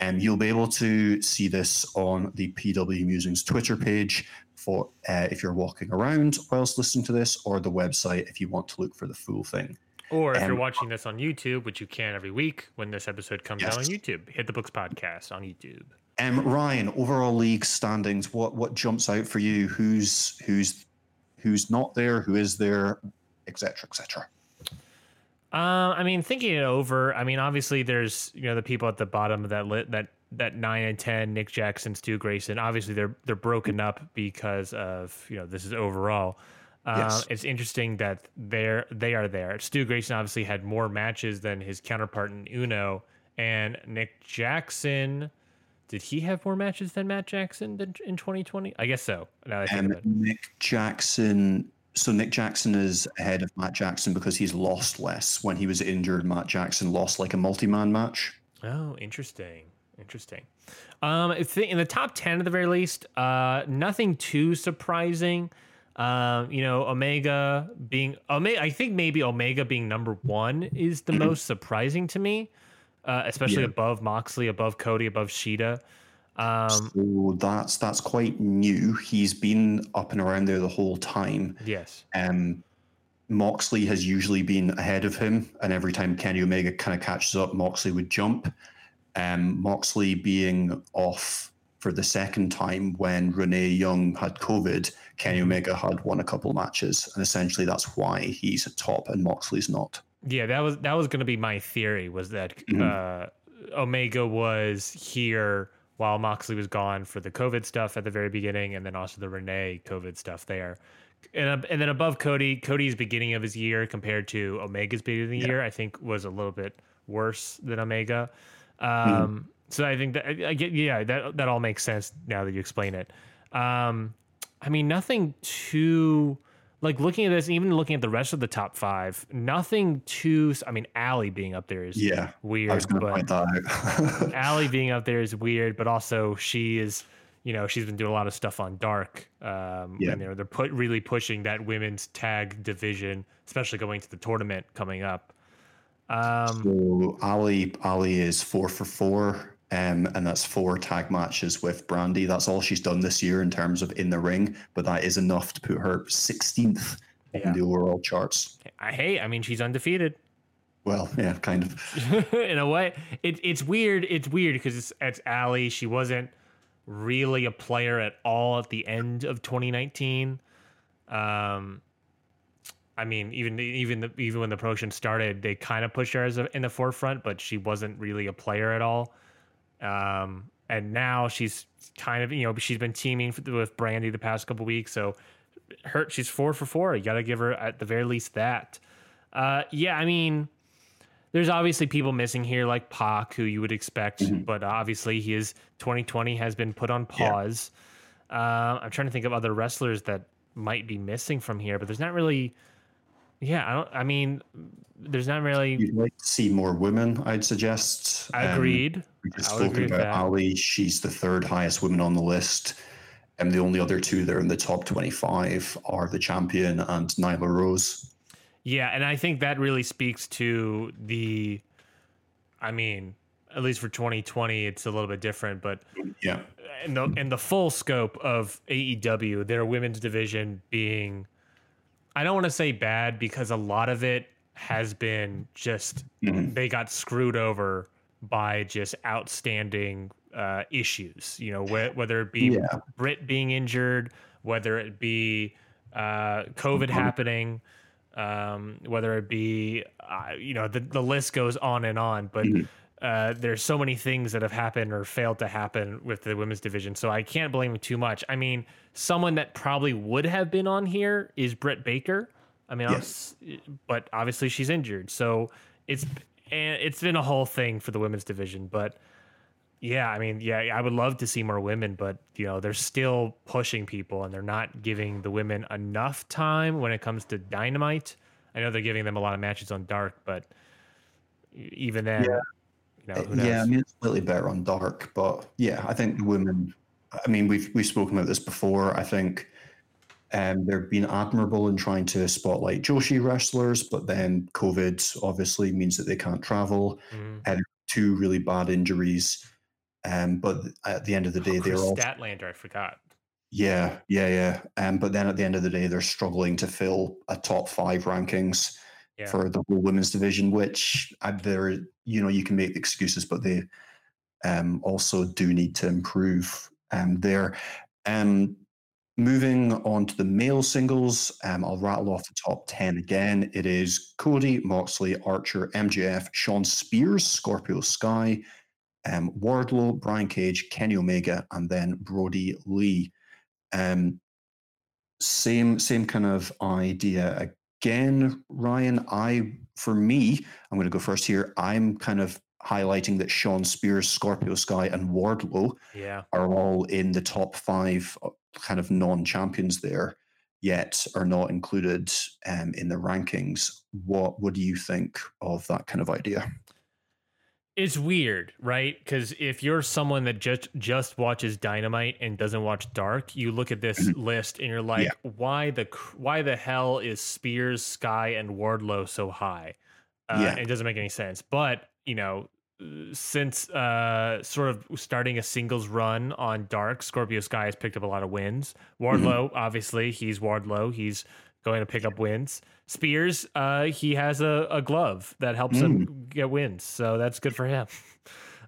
And um, you'll be able to see this on the PW Musings Twitter page for uh, if you're walking around whilst listening to this, or the website if you want to look for the full thing. Or if um, you're watching this on YouTube, which you can every week when this episode comes yes. out on YouTube, hit the books podcast on YouTube. Um, Ryan, overall league standings, what what jumps out for you? Who's who's who's not there? Who is there? Etc. Etc. Uh, I mean, thinking it over, I mean, obviously there's you know the people at the bottom of that lit that that nine and ten, Nick Jackson, Stu Grayson. Obviously they're they're broken up because of you know this is overall. Uh, yes. It's interesting that they're they are there. Stu Grayson obviously had more matches than his counterpart in Uno, and Nick Jackson. Did he have more matches than Matt Jackson in 2020? I guess so. Now I um, Nick Jackson so Nick Jackson is ahead of Matt Jackson because he's lost less. When he was injured, Matt Jackson lost like a multi-man match. Oh, interesting. Interesting. Um, in the top ten at the very least, uh, nothing too surprising. Uh, you know, Omega being Omega. I think maybe Omega being number one is the most surprising to me, uh, especially yeah. above Moxley, above Cody, above Shida. Um, so that's that's quite new. He's been up and around there the whole time. Yes. Um, Moxley has usually been ahead of him, and every time Kenny Omega kind of catches up, Moxley would jump. Um, Moxley being off for the second time when Renee Young had COVID, Kenny mm-hmm. Omega had won a couple matches, and essentially that's why he's at top and Moxley's not. Yeah, that was that was going to be my theory was that mm-hmm. uh, Omega was here while Moxley was gone for the COVID stuff at the very beginning, and then also the Renee COVID stuff there. And, and then above Cody, Cody's beginning of his year compared to Omega's beginning of the yeah. year, I think was a little bit worse than Omega. Um, mm. So I think that I get, yeah, that that all makes sense now that you explain it. Um, I mean, nothing too like looking at this, even looking at the rest of the top five, nothing too. I mean, Allie being up there is yeah weird. I was to point that. Allie being up there is weird, but also she is. You know, she's been doing a lot of stuff on Dark. Um, yeah. And they're, they're put really pushing that women's tag division, especially going to the tournament coming up. Um, so Allie Allie is four for four um, and that's four tag matches with Brandi. That's all she's done this year in terms of in the ring, but that is enough to put her 16th yeah. in the overall charts. I hate. I mean, she's undefeated. Well, yeah, kind of. in a way, it, it's weird. It's weird because it's it's Allie. She wasn't really a player at all at the end of 2019. Um, I mean, even even the, even when the promotion started, they kind of pushed her as a, in the forefront, but she wasn't really a player at all. Um, and now she's kind of, you know, she's been teaming with Brandi the past couple weeks. So her, she's four for four. You got to give her at the very least that. Uh, yeah, I mean, there's obviously people missing here like Pac, who you would expect, mm-hmm. but obviously he is 2020 has been put on pause. Yeah. Uh, I'm trying to think of other wrestlers that might be missing from here, but there's not really yeah, I don't. I mean, there's not really. You'd like to see more women. I'd suggest. I um, agreed. We just spoke about Allie. She's the third highest woman on the list, and the only other two that are in the top 25 are the champion and Nyla Rose. Yeah, and I think that really speaks to the. I mean, at least for 2020, it's a little bit different, but yeah, in the in the full scope of AEW, their women's division being I don't want to say bad because a lot of it has been just mm-hmm. they got screwed over by just outstanding uh, issues. You know, wh- whether it be yeah. Britt being injured, whether it be uh, COVID mm-hmm. happening, um, whether it be uh, you know the the list goes on and on. But mm-hmm uh, there's so many things that have happened or failed to happen with the women's division, so I can't blame him too much. I mean, someone that probably would have been on here is Britt Baker. I mean, yes. but obviously she's injured, so it's it's been a whole thing for the women's division. But yeah, I mean, yeah, I would love to see more women, but you know, they're still pushing people and they're not giving the women enough time when it comes to Dynamite. I know they're giving them a lot of matches on Dark, but even then. Yeah you know, yeah, I mean it's slightly better on dark, but yeah, I think the women. I mean, we've we've spoken about this before. I think um, they've been admirable in trying to spotlight Joshi wrestlers, but then COVID obviously means that they can't travel. Mm. Had two really bad injuries, um, but at the end of the day, oh, they're all Statlander. I forgot. Yeah, yeah, yeah. Um, but then at the end of the day, they're struggling to fill a top five rankings yeah. for the whole women's division, which uh, there, you know, you can make excuses, but they um, also do need to improve um, there. Um, moving on to the male singles, um, I'll rattle off the top 10 again. It is Cody, Moxley, Archer, MJF, Shawn Spears, Scorpio Sky, um, Wardlow, Brian Cage, Kenny Omega, and then Brodie Lee. Um, same same kind of idea again, Ryan. I for me, I'm going to go first here. I'm kind of highlighting that Shawn Spears, Scorpio Sky, and Wardlow yeah. are all in the top five uh, kind of non-champions there, yet are not included um, in the rankings. What what do you think of that kind of idea? It's weird, right? Because if you're someone that just just watches Dynamite and doesn't watch Dark, you look at this list and you're like, Yeah. why the why the hell is Spears, Sky, and Wardlow so high? Uh, Yeah. it doesn't make any sense. But you know, since uh, sort of starting a singles run on Dark, Scorpio Sky has picked up a lot of wins. Wardlow, obviously, he's Wardlow. He's going to pick up wins. Spears, uh, he has a, a glove that helps him get wins, so that's good for him.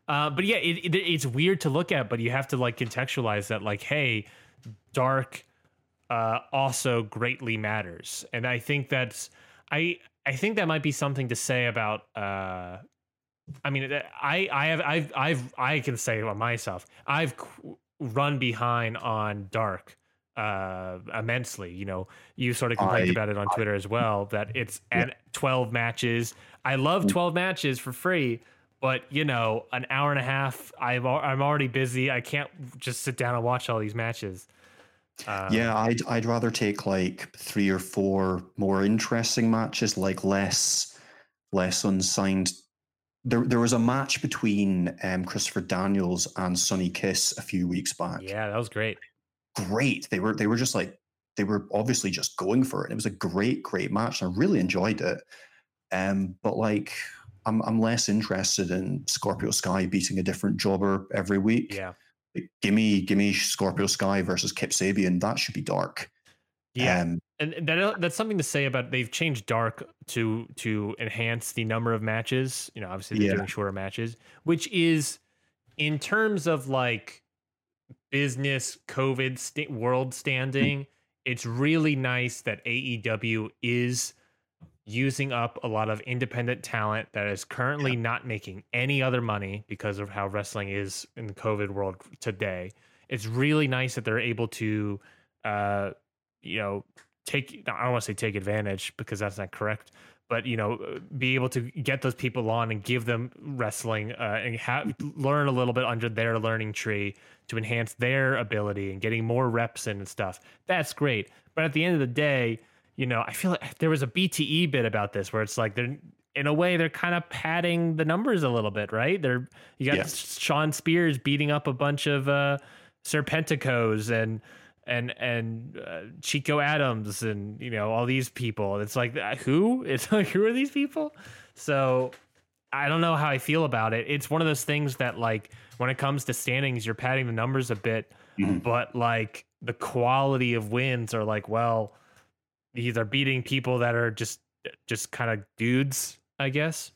Uh, but yeah, it, it, it's weird to look at, but you have to like contextualize that, like, hey, dark uh, also greatly matters, and I think that's I I think that might be something to say about. Uh, I mean, I I have I've I've I can say on myself, I've qu- run behind on dark uh immensely you know you sort of complained I- about it on twitter as well that it's Yeah. at 12 matches i love 12 matches for free but you know an hour and a half I've, I'm already busy i can't just sit down and watch all these matches uh, yeah, I'd I'd rather take like three or four more interesting matches, like less less unsigned. There there was a match between um, Christopher Daniels and Sonny Kiss a few weeks back. yeah that was great Great. They were they were just like they were obviously just going for it. And It was a great great match. I really enjoyed it. Um, but like I'm I'm less interested in Scorpio Sky beating a different jobber every week. yeah Like, give me give me Scorpio Sky versus Kip Sabian. That should be dark. yeah Um, and that that's something to say about they've changed dark to to enhance the number of matches you know obviously they're Yeah. doing shorter matches which is in terms of like business covid sta- world standing it's really nice that aew is using up a lot of independent talent that is currently not making any other money because of how wrestling is in the covid world today. It's really nice that they're able to uh you know take i don't want to say take advantage because that's not correct but you know be able to get those people on and give them wrestling uh, and have learn a little bit under their learning tree to enhance their ability and getting more reps in and stuff that's great but at the end of the day you know i feel like there was a bte bit about this where it's like they're in a way they're kind of padding the numbers a little bit right they're you got Yeah. shawn spears beating up a bunch of uh Serpenticos and and and uh, Chico Adams and you know all these people. It's like uh, who? It's like who are these people? So I don't know how I feel about it. It's one of those things that like when it comes to standings, you're padding the numbers a bit, Mhm. but like the quality of wins are like well, these are beating people that are just just kind of dudes, I guess.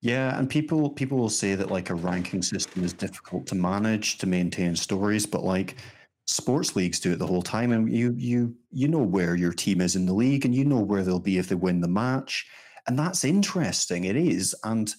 Yeah, and people people will say that like a ranking system is difficult to manage to maintain stories, but like sports leagues do it the whole time, and you you you know where your team is in the league, and you know where they'll be if they win the match, and that's interesting. It is, and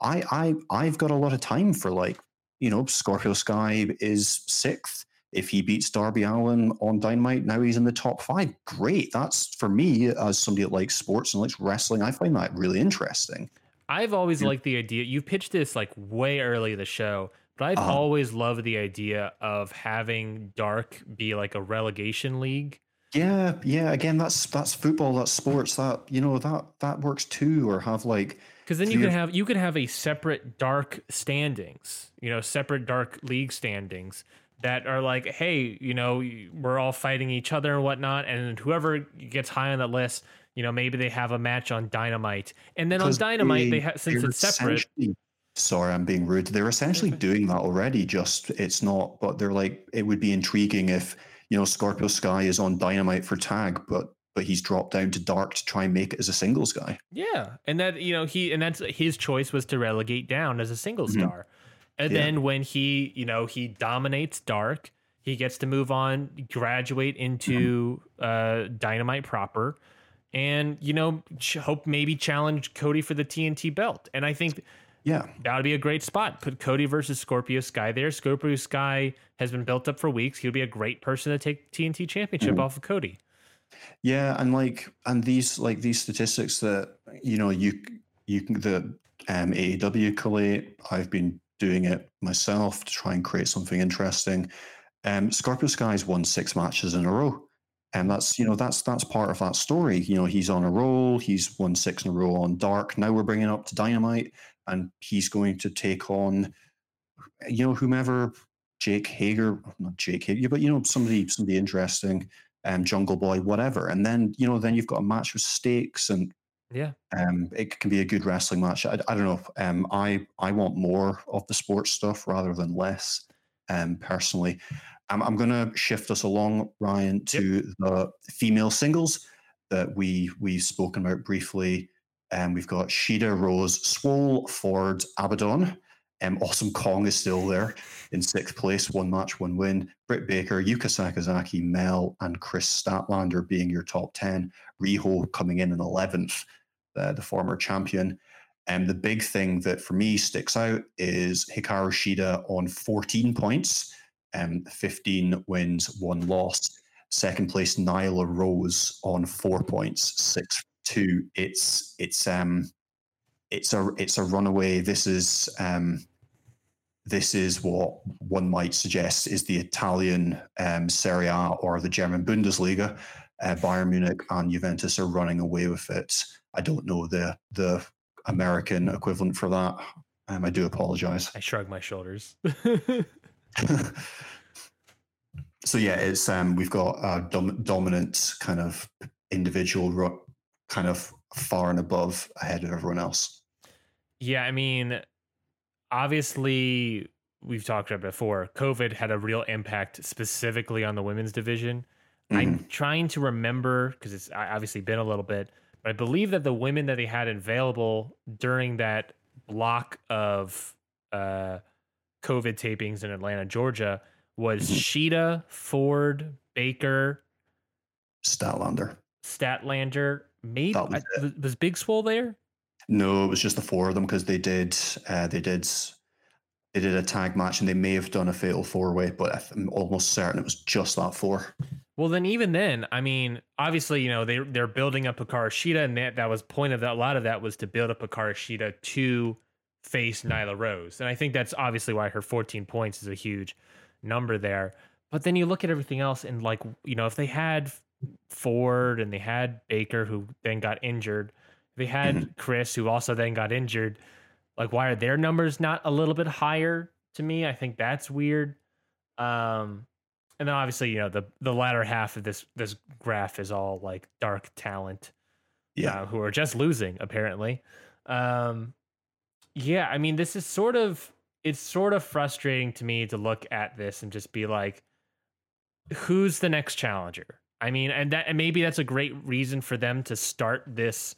I I I've got a lot of time for like you know Scorpio Sky is sixth. If he beats Darby Allin on Dynamite, now he's in the top five. Great. That's for me as somebody that likes sports and likes wrestling. I find that really interesting. I've always Yeah. liked the idea. You pitched this like way early in the show, but I've Uh-huh. always loved the idea of having Dark be like a relegation league. Yeah, yeah. Again, that's that's football, that's sports. That you know that that works too. Or have like Because then you could have you could have a separate dark standings, you know, separate dark league standings that are like, hey, you know, we're all fighting each other and whatnot, and whoever gets high on that list, you know, maybe they have a match on Dynamite, and then on Dynamite they, have since it's separate. Sorry, I'm being rude. They're essentially doing that already. Just it's not. But they're like it would be intriguing if you know Scorpio Sky is on Dynamite for tag, but but he's dropped down to Dark to try and make it as a singles guy. Yeah, and that you know he and that's his choice was to relegate down as a single Mhm. star, and Yeah. then when he you know he dominates Dark, He gets to move on, graduate into uh, Dynamite proper, and you know, ch- hope maybe challenge Cody for the TNT belt. And I think Yeah. that would be a great spot. Put Cody versus Scorpio Sky there. Scorpio Sky has been built up for weeks. He'll be a great person to take TNT Championship Mhm. off of Cody. Yeah, and like and these like these statistics that you know you you can the um, AEW collate. I've been doing it myself to try and create something interesting. Um, Scorpio Sky's won six matches in a row, and that's you know that's that's part of that story. You know he's on a roll. He's won six in a row on Dark. Now we're bringing up to Dynamite, and he's going to take on you know whomever Jake Hager, not Jake Hager, but you know somebody somebody interesting um, Jungle Boy, whatever. And then you know, then you've got a match with stakes, and Yeah. um, it can be a good wrestling match. I, I don't know. Um, I I want more of the sports stuff rather than less. Um, personally, I'm I'm going to shift us along, Ryan, to the female singles that we we've spoken about briefly. Um, we've got Shida, Rose, Swole, Ford, Abaddon. Um, awesome Kong is still there in sixth place, one match, one win. Britt Baker, Yuka Sakazaki, Mel, and Kris Statlander being your top 10. Riho coming in in 11th, uh, the former champion. And the big thing that for me sticks out is Hikaru Shida on 14 points, um, 15 wins, one loss. Second place, Nyla Rose on four points, six two. It's it's um it's a it's a runaway. This is um this is what one might suggest is the Italian um, Serie A or the German Bundesliga. Uh, Bayern Munich and Juventus are running away with it. I don't know the the American equivalent for that. Um, I do apologize. I shrug my shoulders. so yeah, it's um, we've got a dom- dominant kind of individual, ro- kind of far and above ahead of everyone else. yeah, I mean, obviously, we've talked about before. COVID had a real impact specifically on the women's division. I'm trying to remember because it's obviously been a little bit, but I believe that the women that they had available during that block of uh, COVID tapings in Atlanta, Georgia, was Mhm. Shida, Ford, Baker, Statlander. Statlander. Maybe That was I- was Big Swole there? No, it was just the four of them because they did uh, they did they did a tag match and they may have done a fatal four way, but I'm almost certain it was just that four. Well, then even then, I mean, obviously, you know, they they're building up Hikaru Shida, and that that was point of that. A lot of that was to build up Hikaru Shida to face Nyla Rose, and I think that's obviously why her 14 points is a huge number there. But then you look at everything else, and like you know, if they had Ford and they had Baker, who then got injured, they had Kris, who also then got injured. Like, why are their numbers not a little bit higher? To me, I think that's weird. Um, and then obviously, you know, the the latter half of this this graph is all like dark talent, Yeah. uh, who are just losing apparently. Um, yeah, I mean, this is sort of it's sort of frustrating to me to look at this and just be like, who's the next challenger? I mean, and that and maybe that's a great reason for them to start this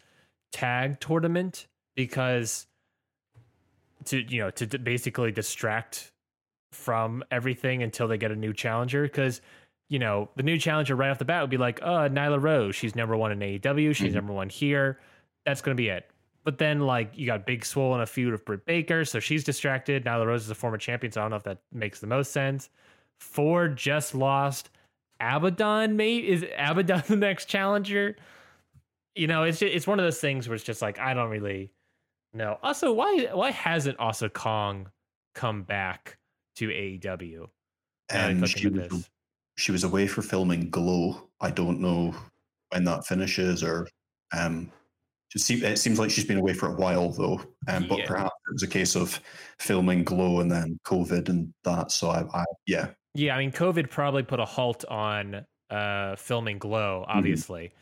tag tournament because to you know to, to basically distract from everything until they get a new challenger because you know the new challenger right off the bat would be like oh Nyla Rose she's number one in AEW she's Mhm. number one here that's gonna be it but then like you got Big Swole in a feud with Britt Baker so she's distracted. Nyla Rose is a former champion so I don't know if that makes the most sense. Ford just lost. Abaddon mate is Abaddon the next challenger? You know it's just, it's one of those things where it's just like I don't really know. Also why why hasn't Awesome Kong come back to AEW Now And she was she was away for filming Glow. I don't know when that finishes or um it seems, it seems like she's been away for a while though. Um, but Yeah. perhaps it was a case of filming Glow and then COVID and that. So I, I yeah. Yeah, I mean, COVID probably put a halt on uh, filming Glow, obviously.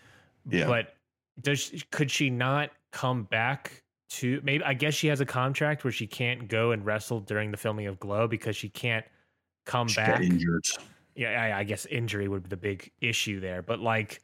Yeah. But does she, could she not come back to? Maybe I guess she has a contract where she can't go and wrestle during the filming of Glow because she can't come She back. got injured. Yeah, I, I guess injury would be the big issue there. But like,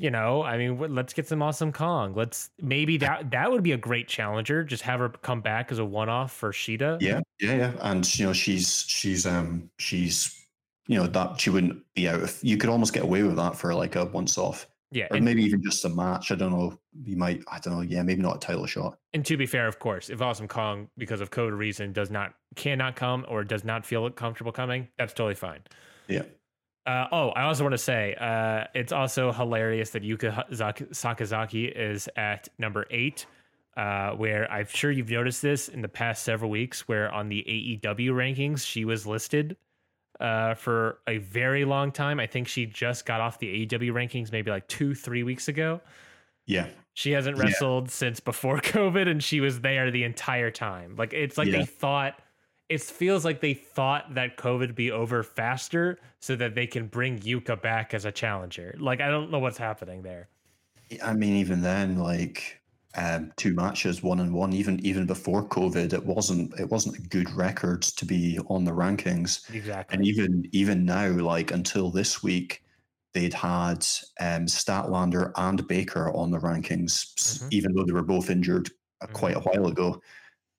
you know, I mean, let's get some awesome Kong. Let's maybe that that would be a great challenger. Just have her come back as a one off for Shida. Yeah, yeah, yeah. And you know, she's she's um she's you know that she wouldn't be out. If you could almost get away with that for like a once off. Yeah, or and, maybe even just a match. I don't know. You might. I don't know. Yeah, maybe not a title shot. and to be fair, of course, if Awesome Kong, because of code reason, does not cannot come or does not feel comfortable coming, that's totally fine. Yeah. Uh, oh, I also want to say uh, it's also hilarious that Yuka Sakazaki is at number eight, uh, where I'm sure you've noticed this in the past several weeks, where on the AEW rankings she was listed uh, for a very long time. I think she just got off the AEW rankings maybe like two, three weeks ago. Yeah. She hasn't Yeah. wrestled since before COVID, and she was there the entire time. Like it's like Yeah. they thought. It feels like they thought that COVID would be over faster, so that they can bring Yuka back as a challenger. Like I don't know what's happening there. I mean, even then, like um, two matches, one and one. Even even before COVID, it wasn't it wasn't a good record to be on the rankings. Exactly. And even even now, like until this week, they'd had um, Statlander and Baker on the rankings, Mhm. even though they were both injured uh, Mhm. quite a while ago.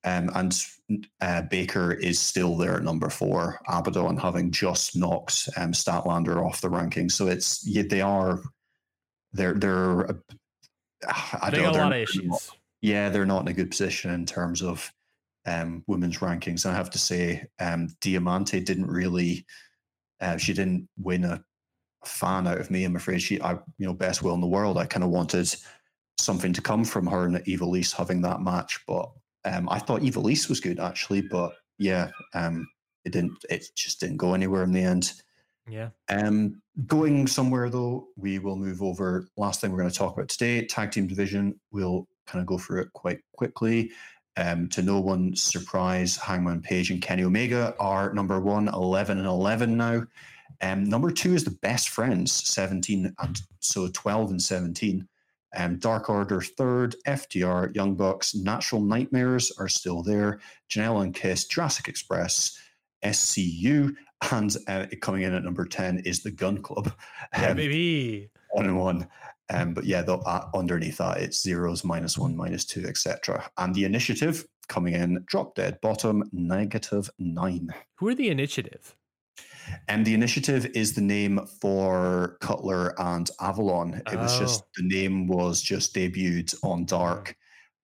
Um, and uh, Baker is still there at number four. Abaddon having just knocked um, Statlander off the rankings, so it's yeah, they are they're they're. uh, I they don't got a lot of not- issues. yeah, they're not in a good position in terms of um, women's rankings. And I have to say, um, Diamante didn't really, uh, she didn't win a fan out of me. I'm afraid she, I, you know, best will in the world. I kind of wanted something to come from her and Ivelisse having that match, but um, I thought Ivelisse was good actually, but yeah, um, it didn't. It just didn't go anywhere in the end. Yeah. Um, going somewhere though, we will move over. Last thing we're going to talk about today, tag team division. We'll kind of go through it quite quickly. Um, to no one's surprise, Hangman Page and Kenny Omega are number one, 11 and 11 now. Um, number two is the best friends, 17 and so 12 and 17. Um, Dark Order third, FTR, Young Bucks, Natural Nightmares are still there. Janelle and Kiss, Jurassic Express, SCU, and uh, coming in at number 10 is the Gunn Club. Yeah, Um, baby. one and one. Um, but yeah, the, uh, underneath that, it's zeros, minus one, minus two, etc. And the initiative coming in, drop dead bottom, negative nine. Who are the initiative? And the initiative is the name for Cutler and Avalon. It was just Oh. the name was just debuted on Dark.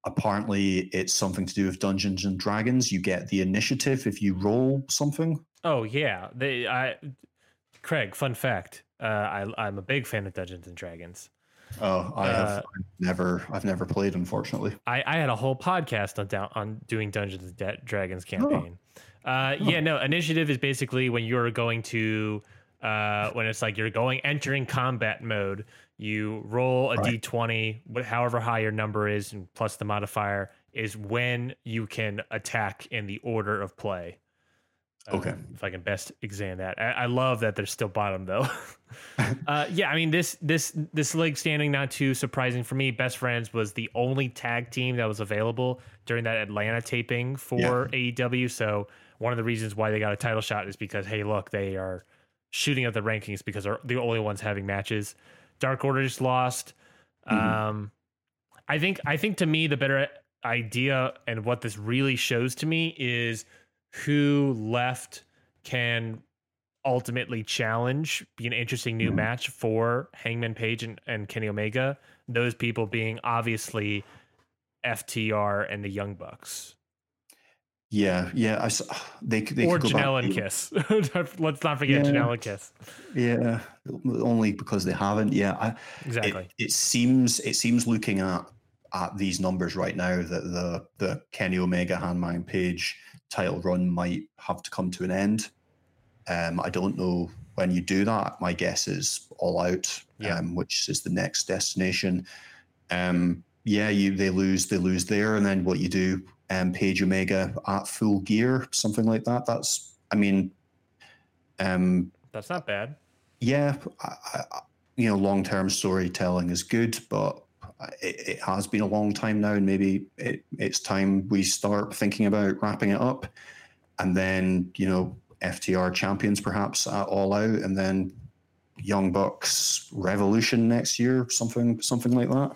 Apparently, it's something to do with Dungeons and Dragons. You get the initiative if you roll something. Oh yeah, they. I. Craig, fun fact. Uh, I, I'm a big fan of Dungeons and Dragons. Oh, I Uh, have I've never, I've never played, unfortunately. I, I had a whole podcast on down on doing Dungeons and Dragons Oh. Uh, yeah, no, initiative is basically when you're going to uh, when it's like you're going entering combat mode. You roll a Right. d20, wh- however high your number is, and plus the modifier is when you can attack in the order of play. Okay. if I can best examine that. I, I love that they're still bottom though. uh, yeah, I mean this this this leg standing not too surprising for me. Best Friends was the only tag team that was available during that Atlanta taping for AEW. So one of the reasons why they got a title shot is because hey, look, they are shooting at the rankings because they're the only ones having matches. Dark Order just lost. Mhm. Um, I think I think to me the better idea and what this really shows to me is who left can ultimately challenge, be an interesting new Mhm. match for Hangman Page and, and Kenny Omega. Those people being obviously FTR and the Young Bucks. Yeah, yeah. I, they, they or could go back Janelle and Kiss. Let's not forget Yeah. Janelle and Kiss. Yeah, only because they haven't. Yeah, I, Exactly. It, it seems it seems looking at at these numbers right now that the the Kenny Omega Hangman Page title run might have to come to an end. Um, I don't know when you do that. My guess is all out, Yeah. um, which is the next destination. Um, yeah, you they lose they lose there, and then what you do? Um, Page Omega at full gear, something like that. That's I mean, um, That's not bad. yeah, I, I, you know, long term storytelling is good, but it, it has been a long time now, and maybe it, it's time we start thinking about wrapping it up. And then, you know, FTR champions perhaps at all out, and then Young Bucks Revolution next year, something, something like that.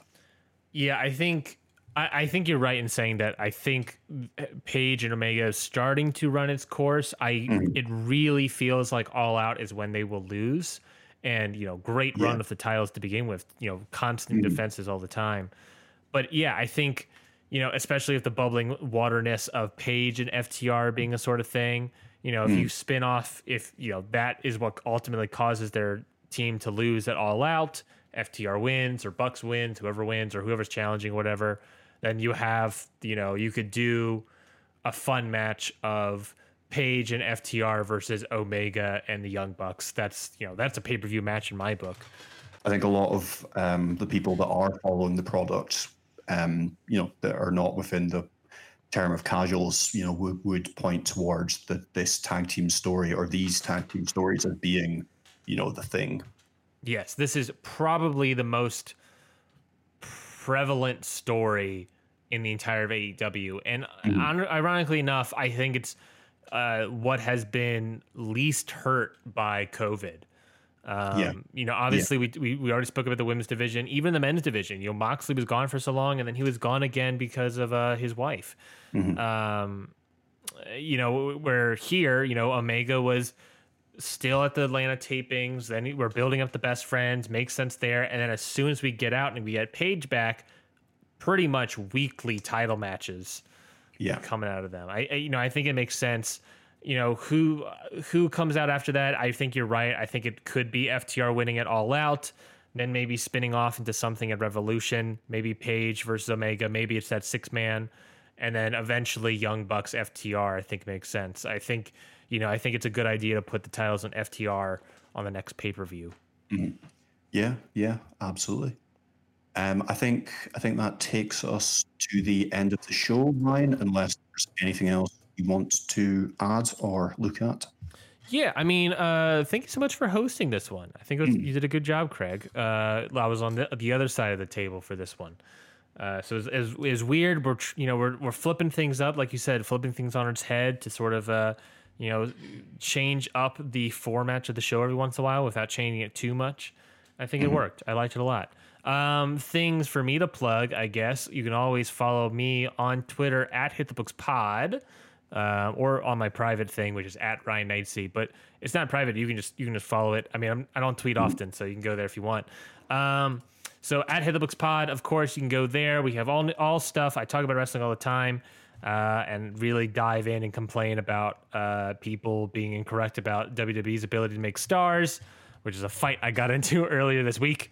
Yeah, I think I, I think you're right in saying that. I think Page and Omega is starting to run its course. I mm-hmm. it really feels like All Out is when they will lose, and you know, great run yeah. of the titles to begin with. You know, constant mm-hmm. defenses all the time. But yeah, I think you know, especially with the bubbling waterness of Page and FTR being a sort of thing. You know, if mm. you spin off, if you know that is what ultimately causes their team to lose at All Out, FTR wins or Bucks wins, whoever wins or whoever's challenging, whatever then you have you know you could do a fun match of Page and FTR versus Omega and the Young Bucks. That's you know that's a pay per view match in my book. I think a lot of um, the people that are following the product, um, you know, that are not within the term of casuals, you know, would, would point towards the, this tag team story or these tag team stories as being, you know, the thing. Yes, this is probably the most prevalent story in the entire of AEW. And mm-hmm. ironically enough, I think it's uh, what has been least hurt by COVID. Um, yeah. You know, obviously, yeah. we, we, we already spoke about the women's division, even the men's division. You know, Moxley was gone for so long, and then he was gone again because of uh, his wife. Mm-hmm. Um, you know, where here, you know, Omega was still at the Atlanta tapings. Then we're building up the best friends. Makes sense there. And then as soon as we get out and we get Page back, pretty much weekly title matches. Yeah, coming out of them. I, I you know I think it makes sense. You know who who comes out after that. I think you're right. I think it could be FTR winning it all out. Then maybe spinning off into something at Revolution. Maybe Page versus Omega. Maybe it's that six man and then eventually Young Bucks FTR. I think makes sense. I think you know, I think it's a good idea to put the titles on FTR on the next pay per view. Mm-hmm. Yeah, yeah, absolutely. Um, I think I think that takes us to the end of the show, Ryan. Unless there's anything else you want to add or look at. Yeah, I mean, uh, thank you so much for hosting this one. I think was, mm. you did a good job, Craig. Uh, I was on the, the other side of the table for this one. Uh, so it's, it's, weird. We're you know we're we're flipping things up, like you said, flipping things on its head to sort of uh, you know, change up the format of the show every once in a while without changing it too much. I think mm-hmm. it worked. I liked it a lot. Um, things for me to plug, I guess. You can always follow me on Twitter at Hit the Books Pod, uh, or on my private thing, which is at Ryan Knightsey. But it's not private. You can just you can just follow it. I mean, I'm, I do not tweet mm-hmm. often, so you can go there if you want. Um, so at Hit the Books Pod, of course, you can go there. We have all all stuff. I talk about wrestling all the time uh, and really dive in and complain about uh, people being incorrect about WWE's ability to make stars, which is a fight I got into earlier this week.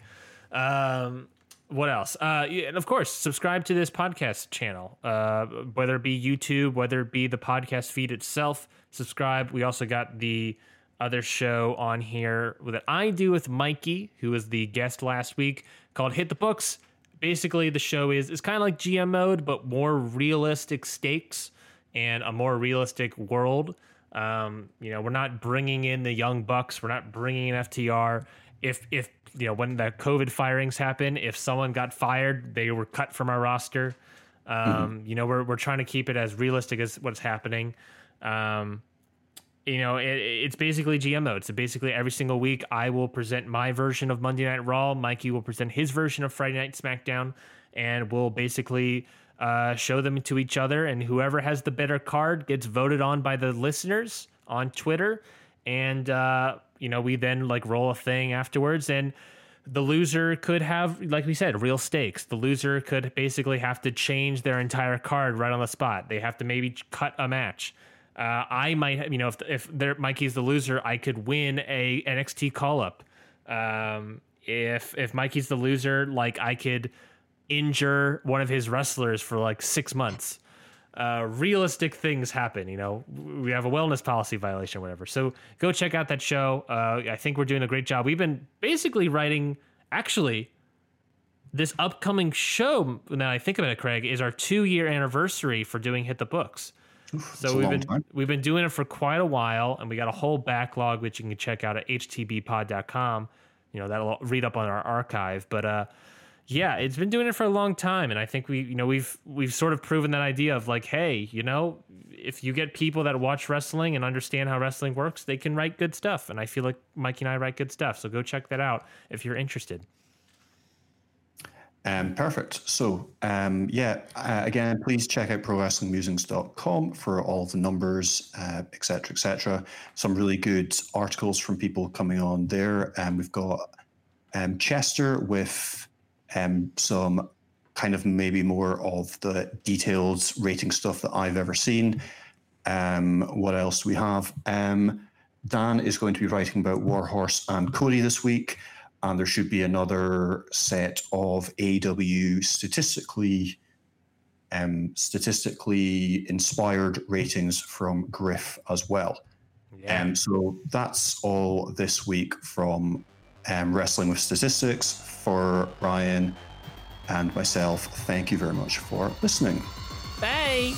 Um, what else? Uh, and of course, subscribe to this podcast channel, uh, whether it be YouTube, whether it be the podcast feed itself. Subscribe. We also got the other show on here that I do with Mikey, who was the guest last week, called Hit the Books basically the show is is kind of like GM mode, but more realistic stakes and a more realistic world. Um, you know, we're not bringing in the young bucks. We're not bringing in FTR. If if you know when the COVID firings happen, if someone got fired, they were cut from our roster. Um, mm-hmm. You know, we're we're trying to keep it as realistic as what's happening. Um, you know, it, it's basically GM mode. So basically, every single week, I will present my version of Monday Night Raw. Mikey will present his version of Friday Night SmackDown, and we'll basically uh, show them to each other. And whoever has the better card gets voted on by the listeners on Twitter. And uh, you know, we then like roll a thing afterwards, and the loser could have, like we said, real stakes. The loser could basically have to change their entire card right on the spot. They have to maybe cut a match. Uh, I might, you know, if if Mikey's the loser, I could win a NXT call up. Um, if if Mikey's the loser, like I could injure one of his wrestlers for like six months. Uh, realistic things happen. You know, we have a wellness policy violation, or whatever. So go check out that show. Uh, I think we're doing a great job. We've been basically writing, actually, this upcoming show. Now I think about it, Craig, is our two year anniversary for doing Hit the Books. Oof, so we've been time. we've been doing it for quite a while, and we got a whole backlog which you can check out at htbpod.com. You know that'll read up on our archive, but uh, yeah, it's been doing it for a long time, and I think we you know we've we've sort of proven that idea of like, hey, you know, if you get people that watch wrestling and understand how wrestling works, they can write good stuff, and I feel like Mikey and I write good stuff. So go check that out if you're interested. Um, perfect. So, um, yeah, uh, again, please check out prowrestlingmusings.com for all the numbers, etc., uh, etc. Et Some really good articles from people coming on there. And um, we've got um, Chester with um, some kind of maybe more of the detailed rating stuff that I've ever seen. Um, what else do we have? Um, Dan is going to be writing about Warhorse and Cody this week and there should be another set of AEW statistically um, statistically inspired ratings from Griff as well. Yeah. Um, so that's all this week from um, Wrestling with Statistics for Ryan and myself. Thank you very much for listening. Bye.